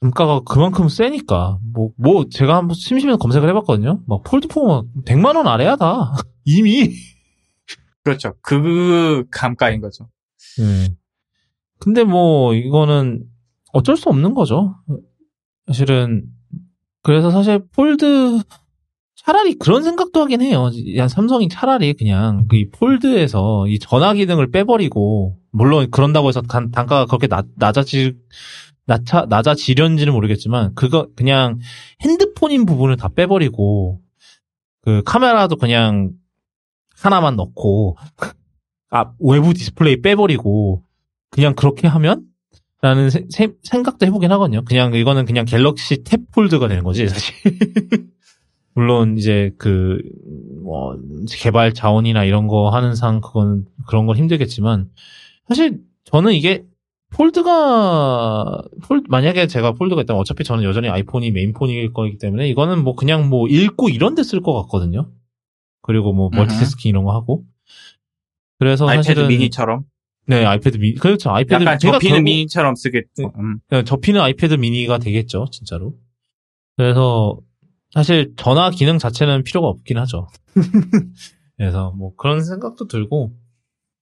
감가가 그만큼 세니까 뭐뭐 제가 한번 심심해서 검색을 해봤거든요. 막 폴드4가 100만 원 아래야 다 이미. 그렇죠. 그 감가인 거죠. 예. 근데 뭐 이거는 어쩔 수 없는 거죠. 사실은 그래서 사실 폴드 차라리 그런 생각도 하긴 해요. 야, 삼성이 차라리 그냥 그 이 폴드에서 이 전화 기능을 빼버리고 물론 그런다고 해서 단, 단가가 그렇게 낮, 낮아지 낮아 낮아지려는지는 모르겠지만 그거 그냥 핸드폰인 부분을 다 빼버리고 그 카메라도 그냥 하나만 넣고 아 외부 디스플레이 빼버리고 그냥 그렇게 하면 라는 생각도 해보긴 하거든요. 그냥 이거는 그냥 갤럭시 탭 폴드가 되는 거지 사실. 물론 이제 그 뭐 개발 자원이나 이런 거 하는 상 그건 그런 건 힘들겠지만 사실 저는 이게 폴드가 폴 만약에 제가 폴드가 있다면 어차피 저는 여전히 아이폰이 메인폰일 거기 때문에 이거는 뭐 그냥 뭐 읽고 이런 데 쓸 것 같거든요. 그리고 뭐. 멀티태스킹 이런 거 하고 그래서 아이패드 사실은 미니처럼 네 아이패드 미니 그렇죠 아이패드 약간 제가 접히는 결국- 미니처럼 쓰겠죠. 네. 음. 그냥 접히는 아이패드 미니가 되겠죠, 진짜로. 그래서 사실 전화 기능 자체는 필요가 없긴 하죠. 그래서 뭐 그런 생각도 들고.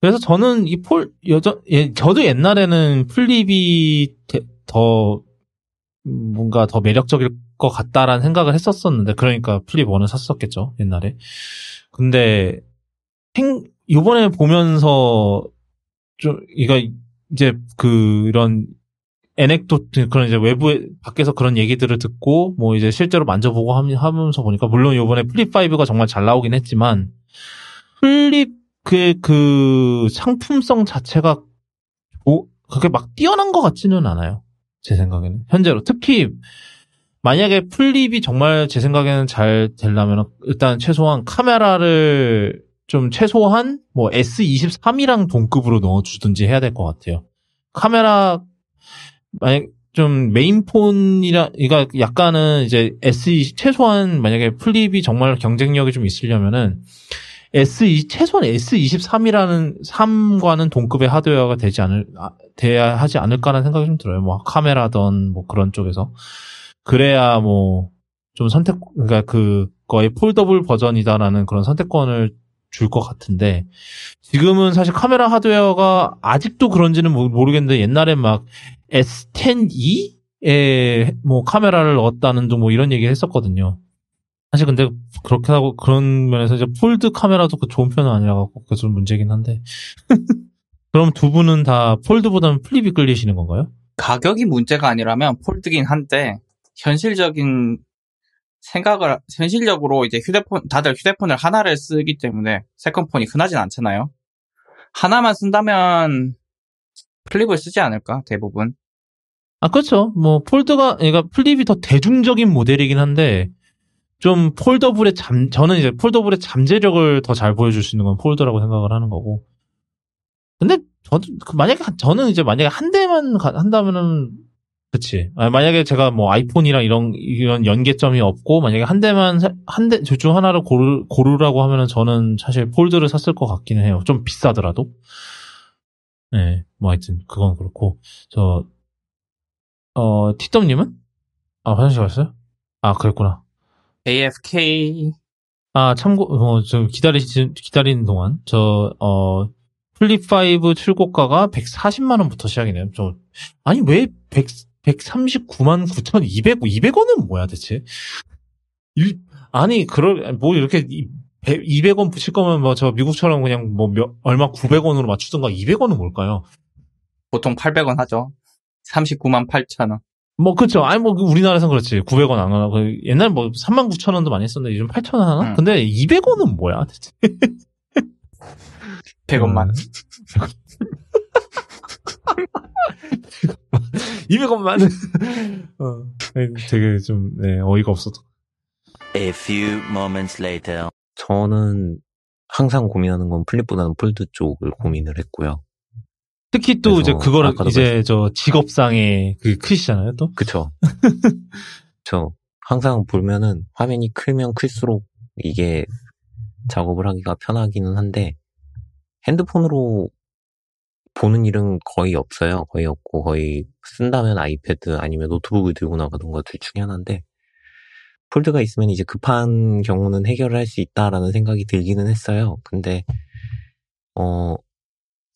그래서 저는 이 폴 여전 예, 저도 옛날에는 플립이 되- 더 음, 뭔가 더 매력적일 것 같다라는 생각을 했었었는데 그러니까 플립 1을 샀었겠죠 옛날에. 근데 생 이번에 보면서 좀 이거 이제 그런 anecdote 그런 이제 외부에 밖에서 그런 얘기들을 듣고 뭐 이제 실제로 만져보고 함- 하면서 보니까 물론 요번에 플립 5가 정말 잘 나오긴 했지만 플립 그, 그 상품성 자체가 오, 그렇게 막 뛰어난 것 같지는 않아요. 제 생각에는. 현재로. 특히 만약에 플립이 정말 제 생각에는 잘 되려면 일단 최소한 카메라를 좀 최소한 뭐 S23이랑 동급으로 넣어주든지 해야 될 것 같아요. 카메라 만약 좀 main폰이라 그러니까 약간은 이제 S 최소한 만약에 플립이 정말 경쟁력이 좀 있으려면은 S2 최소한 S23이라는 3과는 동급의 하드웨어가 되지 않을 아, 돼야 하지 않을까라는 생각이 좀 들어요. 뭐 카메라던 뭐 그런 쪽에서 그래야 뭐 좀 선택 그러니까 그거의 foldable 버전이다라는 그런 선택권을 줄 것 같은데 지금은 사실 카메라 하드웨어가 아직도 그런지는 모- 모르겠는데 옛날에 막 S10e에 뭐 카메라를 넣었다는 등 뭐 이런 얘기를 했었거든요. 사실 근데 그렇게 하고 그런 면에서 이제 폴드 카메라도 그 좋은 편은 아니라 갖고 그게 좀 문제긴 한데. 그럼 두 분은 다 폴드보다는 플립이 끌리시는 건가요? 가격이 문제가 아니라면 폴드긴 한데 현실적인 생각을 현실적으로 이제 휴대폰 다들 휴대폰을 하나를 쓰기 때문에 second폰이 흔하진 않잖아요. 하나만 쓴다면 플립을 쓰지 않을까 대부분. 아 그렇죠. 뭐 폴드가 그러니까 플립이 더 대중적인 모델이긴 한데 좀 foldable의 잠 저는 이제 foldable의 잠재력을 더 잘 보여줄 수 있는 건 폴드라고 생각을 하는 거고. 근데 저도 그 만약에 한- 저는 이제 만약에 한 대만 가- 한다면은 그치. 아, 만약에 제가 뭐 아이폰이랑 이런 이런 연계점이 없고 만약에 한 대만 한 대 둘 중 하나를 고르 고르라고 하면은 저는 사실 폴드를 샀을 것 같기는 해요. 좀 비싸더라도. 네, 뭐 하여튼 그건 그렇고 저 어, 티덤님은? 아, 화장실 갔어요? 아, 그랬구나. AFK 아, 참고, 어, 저 기다리, 기다리는 동안, 저, 어, 플립5 출고가가 140만원부터 시작이네요. 저, 아니, 왜 100, 139만 9,200, 200원은 뭐야, 대체? 일, 아니, 그럴, 뭐, 이렇게, 200원 붙일 거면 뭐, 저, 미국처럼 그냥 뭐, 몇, 얼마 900원으로 맞추던가 200원은 뭘까요? 보통 800원 하죠. 39만 8천 원. 뭐, 그쵸. 아니, 뭐, 우리나라에선 그렇지. 900원 안 하나. 그 옛날 뭐, 39,000원도 많이 썼는데, 요즘 8,000원 하나? 응. 근데 200원은 뭐야, 대체? 100원만. 음. 200원만. 어, 되게 좀, 네, 어이가 없어서. A few moments later. 저는 항상 고민하는 건 플립보다는 폴드 쪽을 고민을 했고요. 특히 또 이제 그거를 이제 저 직업상의 그 크시잖아요, 또. 그쵸. 저 항상 보면은 화면이 크면 클수록 이게 작업을 하기가 편하기는 한데 핸드폰으로 보는 일은 거의 없어요. 거의 없고 거의 쓴다면 아이패드 아니면 노트북을 들고 나가던가 둘 중에 하나인데 폴드가 있으면 이제 급한 경우는 해결을 할 수 있다라는 생각이 들기는 했어요. 근데 어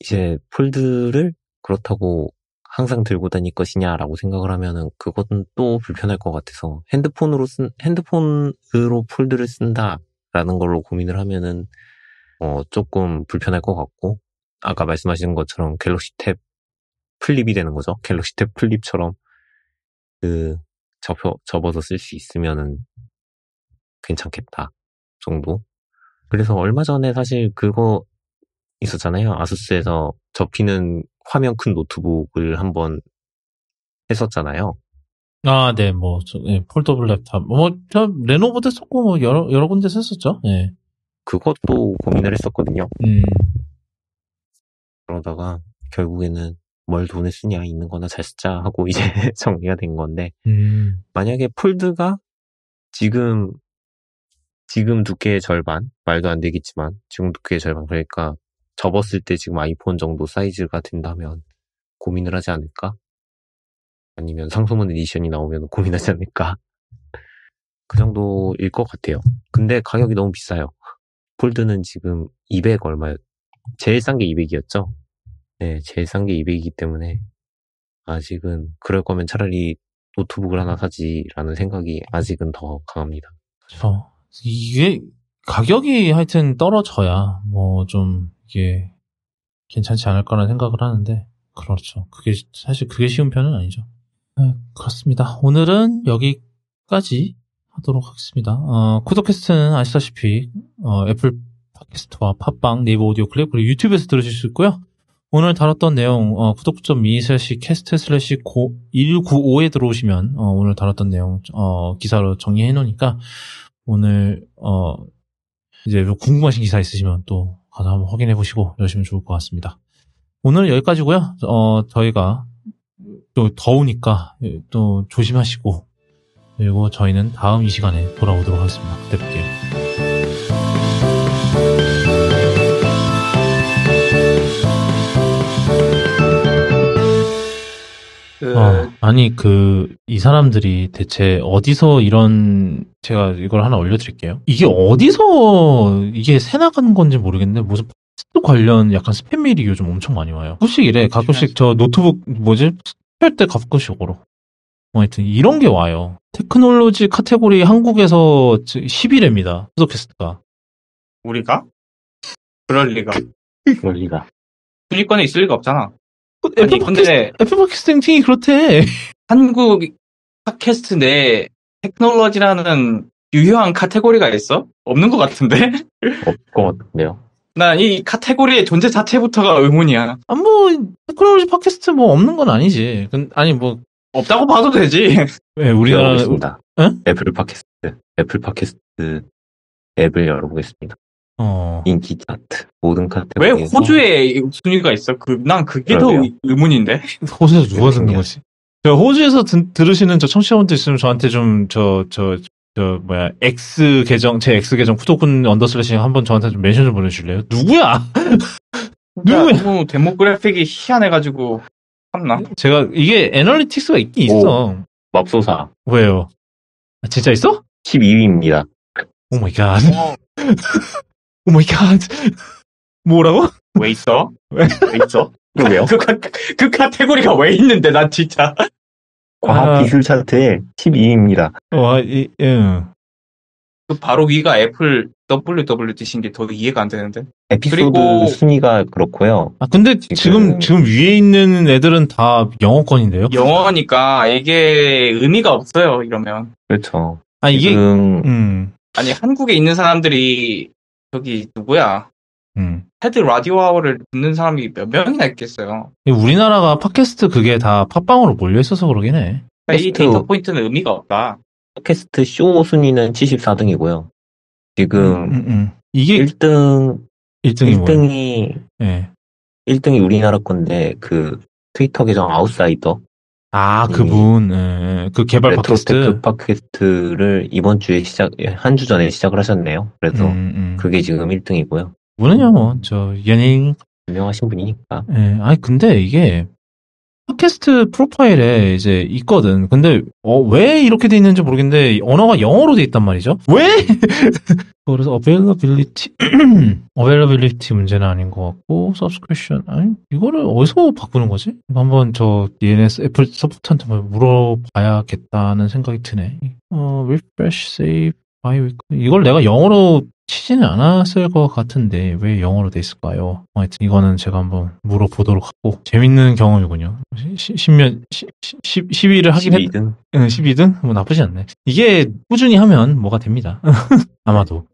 이제 폴드를 그렇다고 항상 들고 다닐 것이냐라고 생각을 하면은 그것은 또 불편할 것 같아서 핸드폰으로 쓴 핸드폰으로 폴드를 쓴다라는 걸로 고민을 하면은 어 조금 불편할 것 같고 아까 말씀하신 것처럼 갤럭시 탭 플립이 되는 거죠. 갤럭시 탭 플립처럼 그 접혀 접어서 쓸 수 있으면은 괜찮겠다 정도. 그래서 얼마 전에 사실 그거 있었잖아요. 아수스에서 접히는 화면 큰 노트북을 한번 했었잖아요. 아, 네, 뭐, 저, 예, foldable laptop. 뭐, 저, 레노버도 썼고, 뭐, 여러, 여러 군데 썼었죠. 예. 그것도 고민을 했었거든요. 음, 그러다가 결국에는 뭘 돈을 쓰냐 있는 거나 잘 쓰자 하고 이제 정리가 된 건데 음, 만약에 폴드가 지금 지금 두께의 절반 말도 안 되겠지만 지금 두께의 절반 그러니까 접었을 때 지금 아이폰 정도 사이즈가 된다면 고민을 하지 않을까? 아니면 상소문 edition이 나오면 고민하지 않을까? 그 정도일 것 같아요. 근데 가격이 너무 비싸요. 폴드는 지금 200 얼마였, 제일 싼 게 200이었죠? 네, 제일 싼 게 200이기 때문에 아직은 그럴 거면 차라리 노트북을 하나 사지라는 생각이 아직은 더 강합니다. 저, 이게, 가격이 하여튼 떨어져야, 뭐, 좀, 이게, 괜찮지 않을 거라는 생각을 하는데, 그렇죠. 그게, 사실 그게 쉬운 편은 아니죠. 네, 그렇습니다. 오늘은 여기까지 하도록 하겠습니다. 어, 쿠도캐스트는 아시다시피, 어, 애플 팟캐스트와 팟빵, 네이버 오디오 클립, 그리고 유튜브에서 들으실 수 있고요. 오늘 다뤘던 내용, 어, 쿠도.me 슬래시 cast 슬래시 195에 들어오시면, 어, 오늘 다뤘던 내용, 어, 기사로 정리해 놓으니까, 오늘, 어, 이제 뭐 궁금하신 기사 있으시면 또 가서 한번 확인해 보시고 열시면 좋을 것 같습니다. 오늘 여기까지고요. 어, 저희가 또 더우니까 또 조심하시고, 그리고 저희는 다음 이 시간에 돌아오도록 하겠습니다. 그때 뵐게요. 그, 어, 아니 그 이 사람들이 대체 어디서 이런 제가 이걸 하나 올려드릴게요. 이게 어디서 이게 새 나가는 건지 모르겠는데 무슨 팟캐스트 관련 약간 스팸 메일이 요즘 엄청 많이 와요. 가끔씩 이래. 가끔씩 저 노트북 뭐지 할때 가끔씩 오로. 뭐 하여튼 이런 게 와요. 테크놀로지 카테고리 한국에서 10위랍니다. 쿠도캐스트가. 우리가? 그럴 리가. 그럴 리가. 순위권에 있을 리가 없잖아. 애플 아니, 팟캐스트, 근데 애플 팟캐스트 랭킹이 그렇대. 한국 팟캐스트 내 테크놀로지라는 유효한 카테고리가 있어? 없는 것 같은데? 없을 것 같은데요. 난 이 카테고리의 존재 자체부터가 의문이야. 아, 뭐, 테크놀로지 팟캐스트 뭐 없는 건 아니지. 근- 아니, 뭐, 없다고 봐도 되지. 왜, 우리나라, 열어보겠습니다. 응? 애플 팟캐스트, 애플 팟캐스트 앱을 열어보겠습니다. 어, 인기 차트, 모든 왜 카테고리에서 호주에 순위가 있어? 그, 난 그게 더 그러게요. 의문인데? 호주에서 누가 듣는. 거지? 저 호주에서 드- 들으시는 저 청취자분들 있으면 저한테 좀, 저, 저, 저, 뭐야, X 계정, 제 X 계정, 쿠도군 under slash 한번 저한테 좀 mention 좀 보내주실래요? 누구야? 누구야? 너무 demographic이 희한해가지고 참나? 제가, 이게 analytics가 있긴 있어. 맙소사 왜요? 아, 진짜 있어? 12위입니다. oh my god. 어, oh my god. 뭐라고? 왜 있어? 왜? 왜 있어? 그러게요. 그, 카, 그 카테고리가 왜 있는데 난 진짜 과학 아. 기술 차트에 12위입니다. 와, 이, 예. 그 바로 위가 애플 WWDC인 게 더 이해가 안 되는데 에피소드 그리고- 순위가 그렇고요. 아, 근데 지금, 지금- 지금 위에 있는 애들은 다 영어권인데요? 영어니까 이게 의미가 없어요 이러면 그렇죠. 아, 이게, 지금 음, 아니 한국에 있는 사람들이 저기 누구야 음. TED Radio Hour를 듣는 사람이 몇 명이나 있겠어요 우리나라가 팟캐스트 그게 다 팟빵으로 몰려 있어서 그러긴 해. 그러니까 이 데이터 포인트는 의미가 없다 팟캐스트 쇼 순위는 74등이고요. 지금 음, 음. 이게 1등 1등이 뭐예요? 1등이 예. 1등이 우리나라 건데 그 트위터 계정 아웃사이더 아, 음. 그분, 예. 그 개발 레트로테크 팟캐스트. 팟캐스트 를 이번 주에 시작 한 주 전에 시작을 하셨네요. 그래서 음, 음. 그게 지금 1등이고요. 그분은요, 뭐, 저, 연예인, 유명하신 분이니까. 예. 아니, 근데 이게, 팟캐스트 프로파일에 이제 있거든. 근데, 어, 왜 이렇게 돼 있는지 모르겠는데, 언어가 영어로 돼 있단 말이죠? 왜? 그래서 availability, availability 문제는 아닌 것 같고, subscription, 아니, 이거를 어디서 바꾸는 거지? 한번 저 DNS Apple Support한테 물어봐야겠다는 생각이 드네. 어, refresh, save, biweek. 이걸 내가 영어로 치지는 않았을 것 같은데, 왜 영어로 돼 있을까요? 어, 하여튼 이거는 제가 한번 물어보도록 하고, 재밌는 경험이군요. 10몇, 10, 10위를 하긴 했, 12등. 응, 12등? 뭐 나쁘지 않네. 이게 꾸준히 하면 뭐가 됩니다. 아마도.